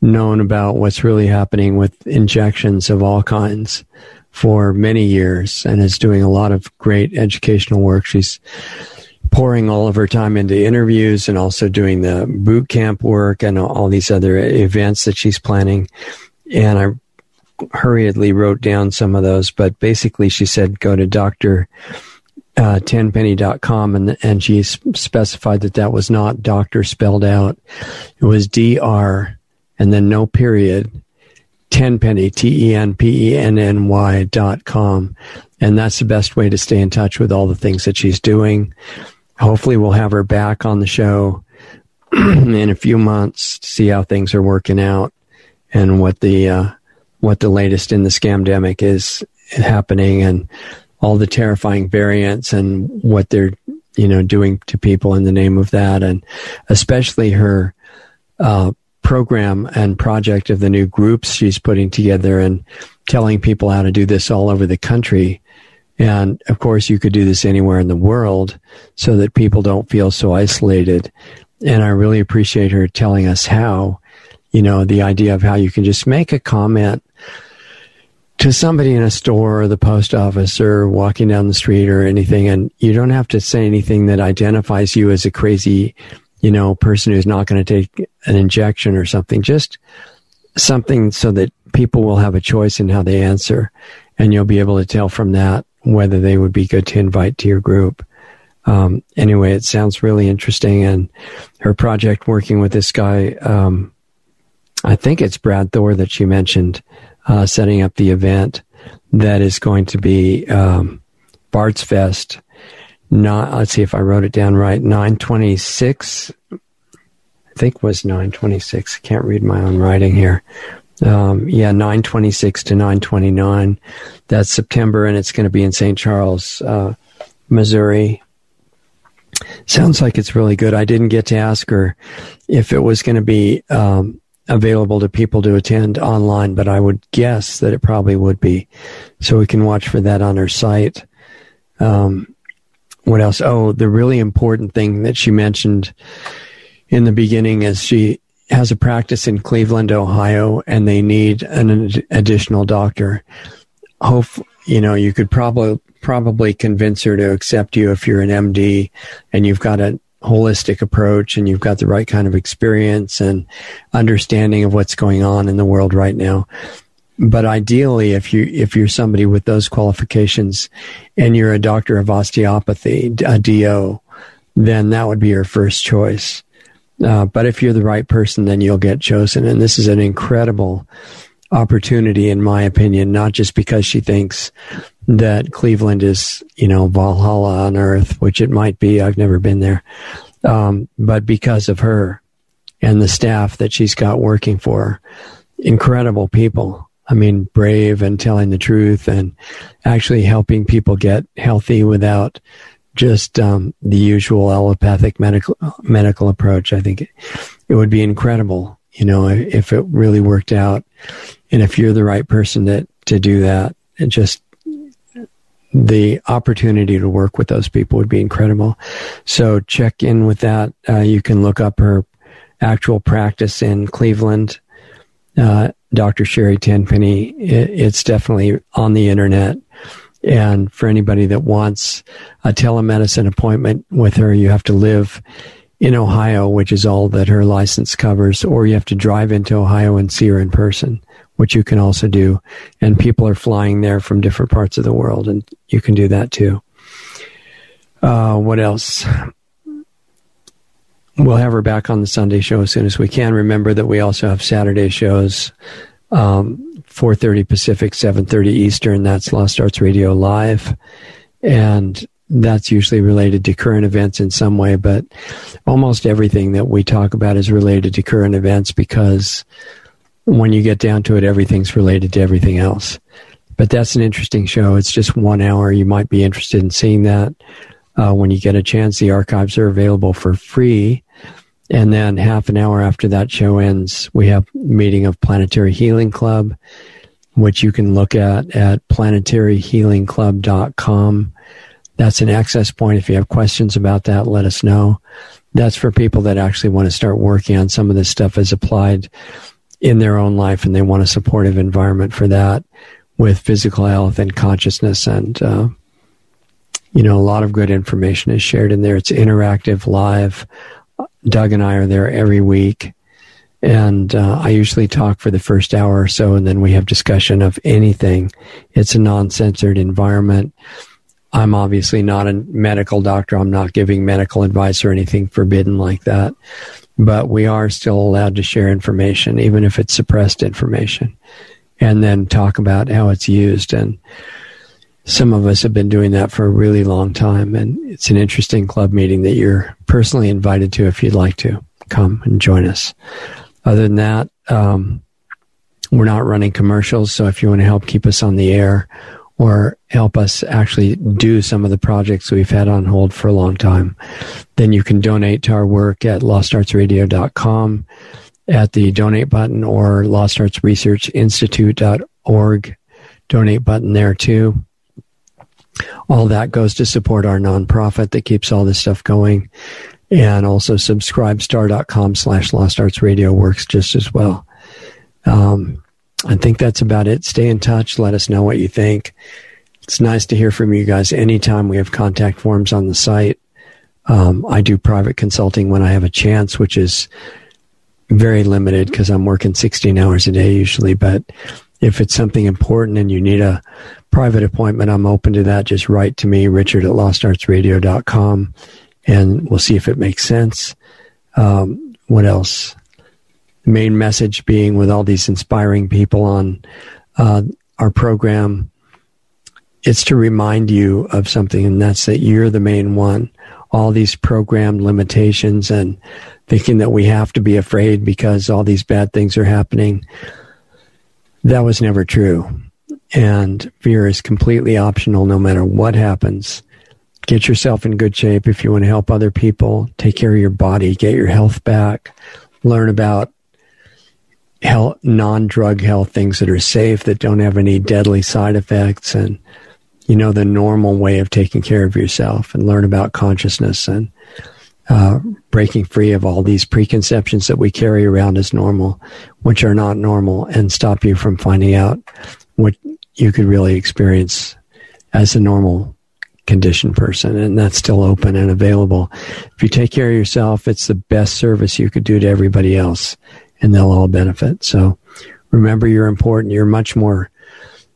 known about what's really happening with injections of all kinds for many years and is doing a lot of great educational work. She's pouring all of her time into interviews and also doing the boot camp work and all these other events that she's planning. And I hurriedly wrote down some of those, but basically she said go to Dr. Uh, tenpenny.com and, and she specified that that was not doctor spelled out. It was DR and then no period. Tenpenny, T-E-N-P-E-N-N-Y dot com. And that's the best way to stay in touch with all the things that she's doing hopefully we'll have her back on the show *clears throat* in a few months to see how things are working out and what the uh, what the latest in the scamdemic is happening and all the terrifying variants and what they're you know doing to people in the name of that and especially her uh, program and project of the new groups she's putting together and telling people how to do this all over the country and of course, you could do this anywhere in the world so that people don't feel so isolated. And I really appreciate her telling us how, you know, the idea of how you can just make a comment to somebody in a store or the post office or walking down the street or anything. And you don't have to say anything that identifies you as a crazy, you know, person who's not going to take an injection or something. Just something so that people will have a choice in how they answer. And you'll be able to tell from that whether they would be good to invite to your group. Um, anyway, it sounds really interesting. And her project working with this guy, um, I think it's Brad Thor that she mentioned, uh, setting up the event that is going to be um, Bard's Fest. Not, let's see if I wrote it down right. 926 I think was 926. I can't read my own writing here. Um, yeah, 926 to 929. That's September, and it's going to be in St. Charles, uh, Missouri. Sounds like it's really good. I didn't get to ask her if it was going to be um, available to people to attend online, but I would guess that it probably would be. So we can watch for that on her site. Um, what else? Oh, the really important thing that she mentioned in the beginning is she has a practice in Cleveland, Ohio, and they need an additional doctor. Hope you know you could probably probably convince her to accept you if you're an MD and you've got a holistic approach and you've got the right kind of experience and understanding of what's going on in the world right now. But ideally, if you if you're somebody with those qualifications and you're a doctor of osteopathy, a DO, then that would be your first choice. Uh, but if you're the right person, then you'll get chosen. And this is an incredible opportunity, in my opinion, not just because she thinks that Cleveland is, you know, Valhalla on earth, which it might be. I've never been there. Um, but because of her and the staff that she's got working for her, incredible people. I mean, brave and telling the truth and actually helping people get healthy without just um, the usual allopathic medical medical approach. I think it, it would be incredible, you know, if it really worked out, and if you're the right person that to do that, and just the opportunity to work with those people would be incredible. So check in with that. Uh, you can look up her actual practice in Cleveland. Uh, Dr. Sherri Tenpenny. It, it's definitely on the internet. And for anybody that wants a telemedicine appointment with her, you have to live in Ohio, which is all that her license covers, or you have to drive into Ohio and see her in person, which you can also do. And people are flying there from different parts of the world, and you can do that too. Uh, what else? We'll have her back on the Sunday show as soon as we can. Remember that we also have Saturday shows, um, 4.30 Pacific, 7.30 Eastern. That's Lost Arts Radio Live. And that's usually related to current events in some way, but almost everything that we talk about is related to current events because when you get down to it, everything's related to everything else. But that's an interesting show. It's just one hour. You might be interested in seeing that. Uh, when you get a chance, the archives are available for free and then half an hour after that show ends, we have meeting of Planetary Healing Club, which you can look at at planetaryhealingclub.com. That's an access point. If you have questions about that, let us know. That's for people that actually want to start working on some of this stuff as applied in their own life and they want a supportive environment for that with physical health and consciousness and uh, you know a lot of good information is shared in there it's interactive live Doug and I are there every week. And uh, I usually talk for the first hour or so, and then we have discussion of anything. It's a non censored environment. I'm obviously not a medical doctor. I'm not giving medical advice or anything forbidden like that. But we are still allowed to share information, even if it's suppressed information, and then talk about how it's used. And some of us have been doing that for a really long time, and it's an interesting club meeting that you're personally invited to if you'd like to come and join us. Other than that, um, we're not running commercials, so if you want to help keep us on the air or help us actually do some of the projects we've had on hold for a long time, then you can donate to our work at lostartsradio.com at the donate button or lostartsresearchinstitute.org donate button there too all that goes to support our nonprofit that keeps all this stuff going. And also subscribestar.com slash lost arts radio works just as well. Um, I think that's about it. Stay in touch. Let us know what you think. It's nice to hear from you guys anytime we have contact forms on the site. Um, I do private consulting when I have a chance, which is very limited because I'm working 16 hours a day usually. But if it's something important and you need a private appointment, I'm open to that. Just write to me, richard at lostartsradio.com, and we'll see if it makes sense. Um, what else? The main message being with all these inspiring people on uh, our program, it's to remind you of something, and that's that you're the main one. All these programmed limitations and thinking that we have to be afraid because all these bad things are happening. That was never true. And fear is completely optional no matter what happens. Get yourself in good shape if you want to help other people. Take care of your body, get your health back, learn about health, non-drug health things that are safe that don't have any deadly side effects and you know the normal way of taking care of yourself and learn about consciousness and uh, breaking free of all these preconceptions that we carry around as normal, which are not normal, and stop you from finding out what you could really experience as a normal conditioned person. And that's still open and available. If you take care of yourself, it's the best service you could do to everybody else, and they'll all benefit. So remember, you're important. You're much more,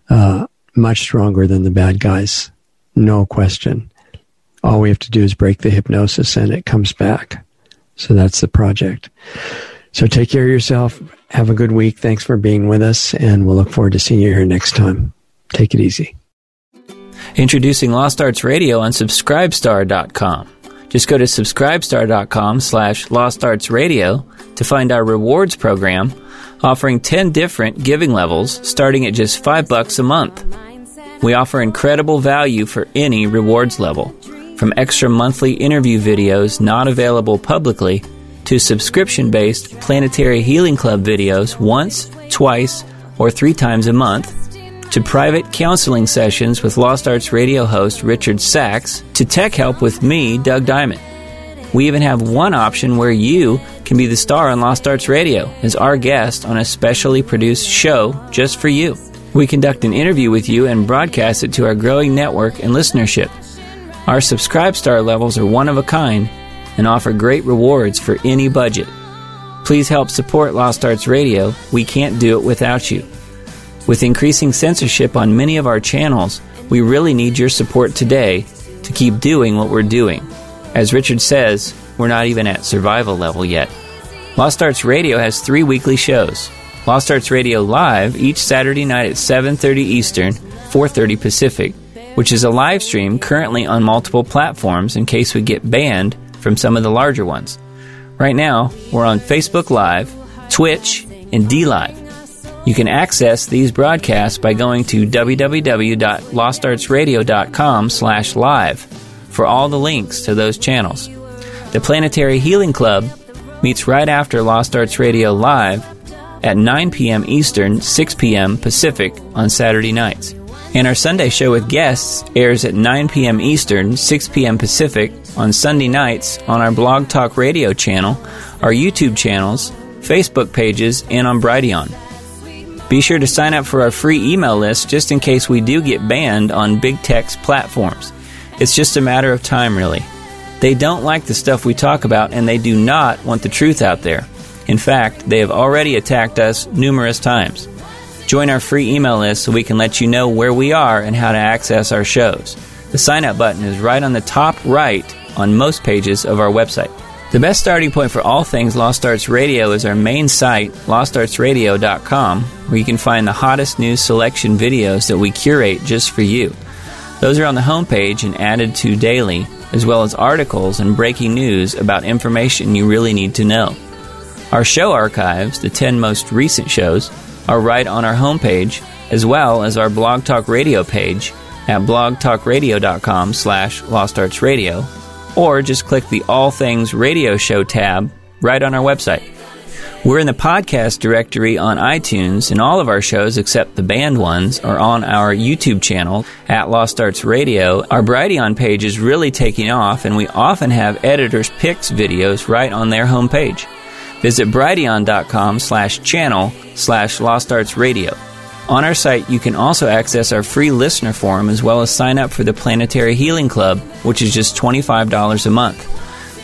uh, much stronger than the bad guys. No question all we have to do is break the hypnosis and it comes back. So that's the project. So take care of yourself. Have a good week. Thanks for being with us, and we'll look forward to seeing you here next time. Take it easy. Introducing Lost Arts Radio on Subscribestar.com. Just go to subscribestar.com slash Lost Arts Radio to find our rewards program offering 10 different giving levels starting at just 5 bucks a month. We offer incredible value for any rewards level from extra monthly interview videos not available publicly to subscription based Planetary Healing Club videos once, twice, or three times a month, to private counseling sessions with Lost Arts radio host Richard Sacks, to tech help with me, Doug Diamond. We even have one option where you can be the star on Lost Arts Radio as our guest on a specially produced show just for you. We conduct an interview with you and broadcast it to our growing network and listenership. Our Subscribe Star levels are one of a kind and offer great rewards for any budget. Please help support Lost Arts Radio. We can't do it without you. With increasing censorship on many of our channels, we really need your support today to keep doing what we're doing. As Richard says, we're not even at survival level yet. Lost Arts Radio has three weekly shows. Lost Arts Radio Live each Saturday night at 7:30 Eastern, 4:30 Pacific which is a live stream currently on multiple platforms in case we get banned from some of the larger ones. Right now, we're on Facebook Live, Twitch, and DLive. You can access these broadcasts by going to www.lostartsradio.com slash live for all the links to those channels. The Planetary Healing Club meets right after Lost Arts Radio Live at 9 p.m. Eastern, 6 p.m. Pacific on Saturday nights. And our Sunday show with guests airs at 9 p.m. Eastern, 6 p.m. Pacific on Sunday nights on our Blog Talk Radio channel, our YouTube channels, Facebook pages, and on Brighteon. Be sure to sign up for our free email list just in case we do get banned on big tech's platforms. It's just a matter of time, really. They don't like the stuff we talk about, and they do not want the truth out there. In fact, they have already attacked us numerous times. Join our free email list so we can let you know where we are and how to access our shows. The sign up button is right on the top right on most pages of our website. The best starting point for all things Lost Arts Radio is our main site, lostartsradio.com, where you can find the hottest news selection videos that we curate just for you. Those are on the homepage and added to daily, as well as articles and breaking news about information you really need to know. Our show archives, the 10 most recent shows, are right on our homepage, as well as our Blog Talk Radio page at blogtalkradio.com slash lostartsradio, or just click the All Things Radio Show tab right on our website. We're in the podcast directory on iTunes, and all of our shows, except the banned ones, are on our YouTube channel at Lost Arts Radio. Our Brighteon page is really taking off, and we often have editors' picks videos right on their homepage. Visit brighteon.com slash channel slash Lost Arts Radio. On our site, you can also access our free listener forum as well as sign up for the Planetary Healing Club, which is just $25 a month,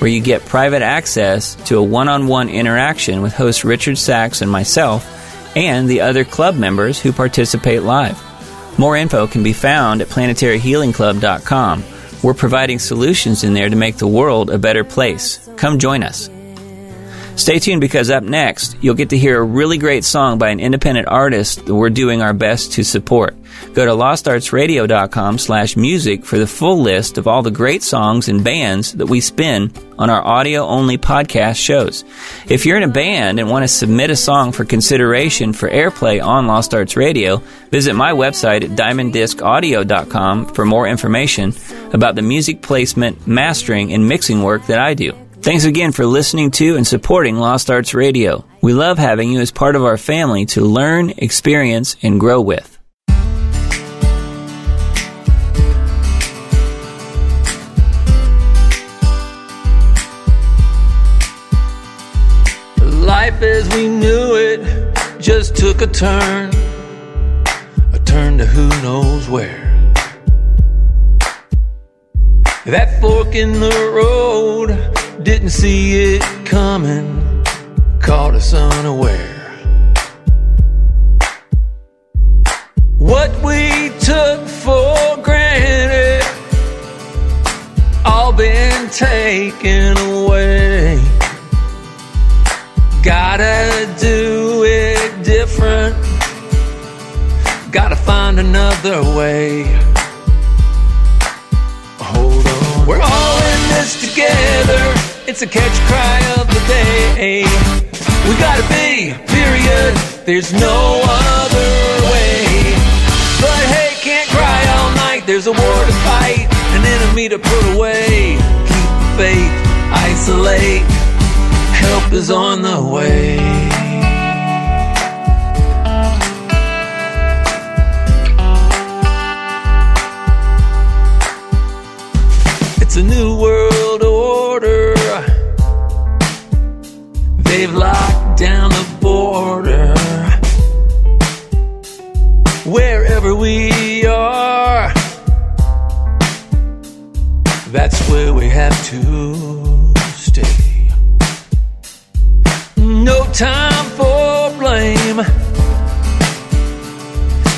where you get private access to a one on one interaction with host Richard Sacks and myself and the other club members who participate live. More info can be found at planetaryhealingclub.com. We're providing solutions in there to make the world a better place. Come join us. Stay tuned because up next, you'll get to hear a really great song by an independent artist that we're doing our best to support. Go to lostartsradio.com slash music for the full list of all the great songs and bands that we spin on our audio-only podcast shows. If you're in a band and want to submit a song for consideration for airplay on Lost Arts Radio, visit my website at diamonddiscaudio.com for more information about the music placement, mastering, and mixing work that I do. Thanks again for listening to and supporting Lost Arts Radio. We love having you as part of our family to learn, experience, and grow with. Life as we knew it just took a turn, a turn to who knows where. That fork in the road, didn't see it coming, caught us unaware. What we took for granted, all been taken away. Gotta do it different, gotta find another way. Hold on, we're all in this together. It's a catch cry of the day. We gotta be, period. There's no other way. But hey, can't cry all night. There's a war to fight, an enemy to put away. Keep the faith, isolate. Help is on the way. It's a new world They've locked down the border. Wherever we are, that's where we have to stay. No time for blame.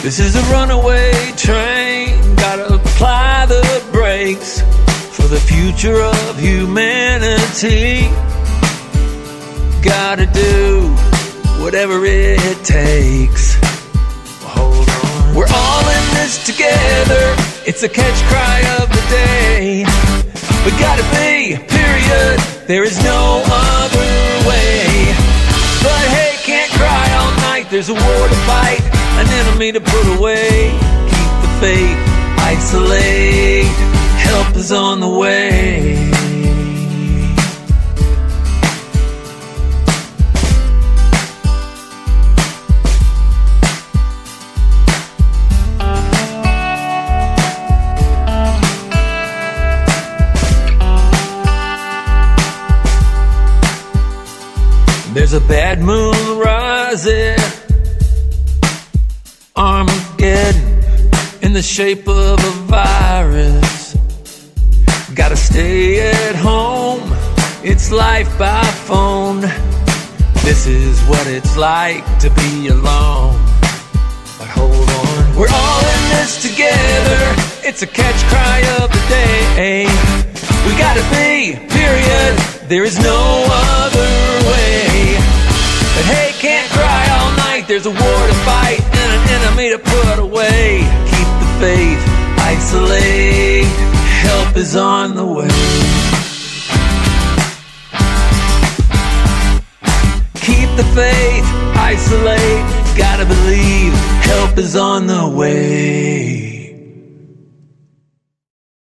This is a runaway train. Gotta apply the brakes for the future of humanity. Gotta do whatever it takes. Hold on. We're all in this together. It's a catch cry of the day. We gotta be, period. There is no other way. But hey, can't cry all night. There's a war to fight, an enemy to put away. Keep the faith, isolate help is on the way. There's a bad moon rising, Armageddon in the shape of a virus. Gotta stay at home. It's life by phone. This is what it's like to be alone. But hold on. We're all in this together. It's a catch cry of the day. We gotta be, period. There is no other. But hey, can't cry all night. There's a war to fight and an enemy to put away. Keep the faith, isolate. Help is on the way. Keep the faith, isolate. Gotta believe help is on the way.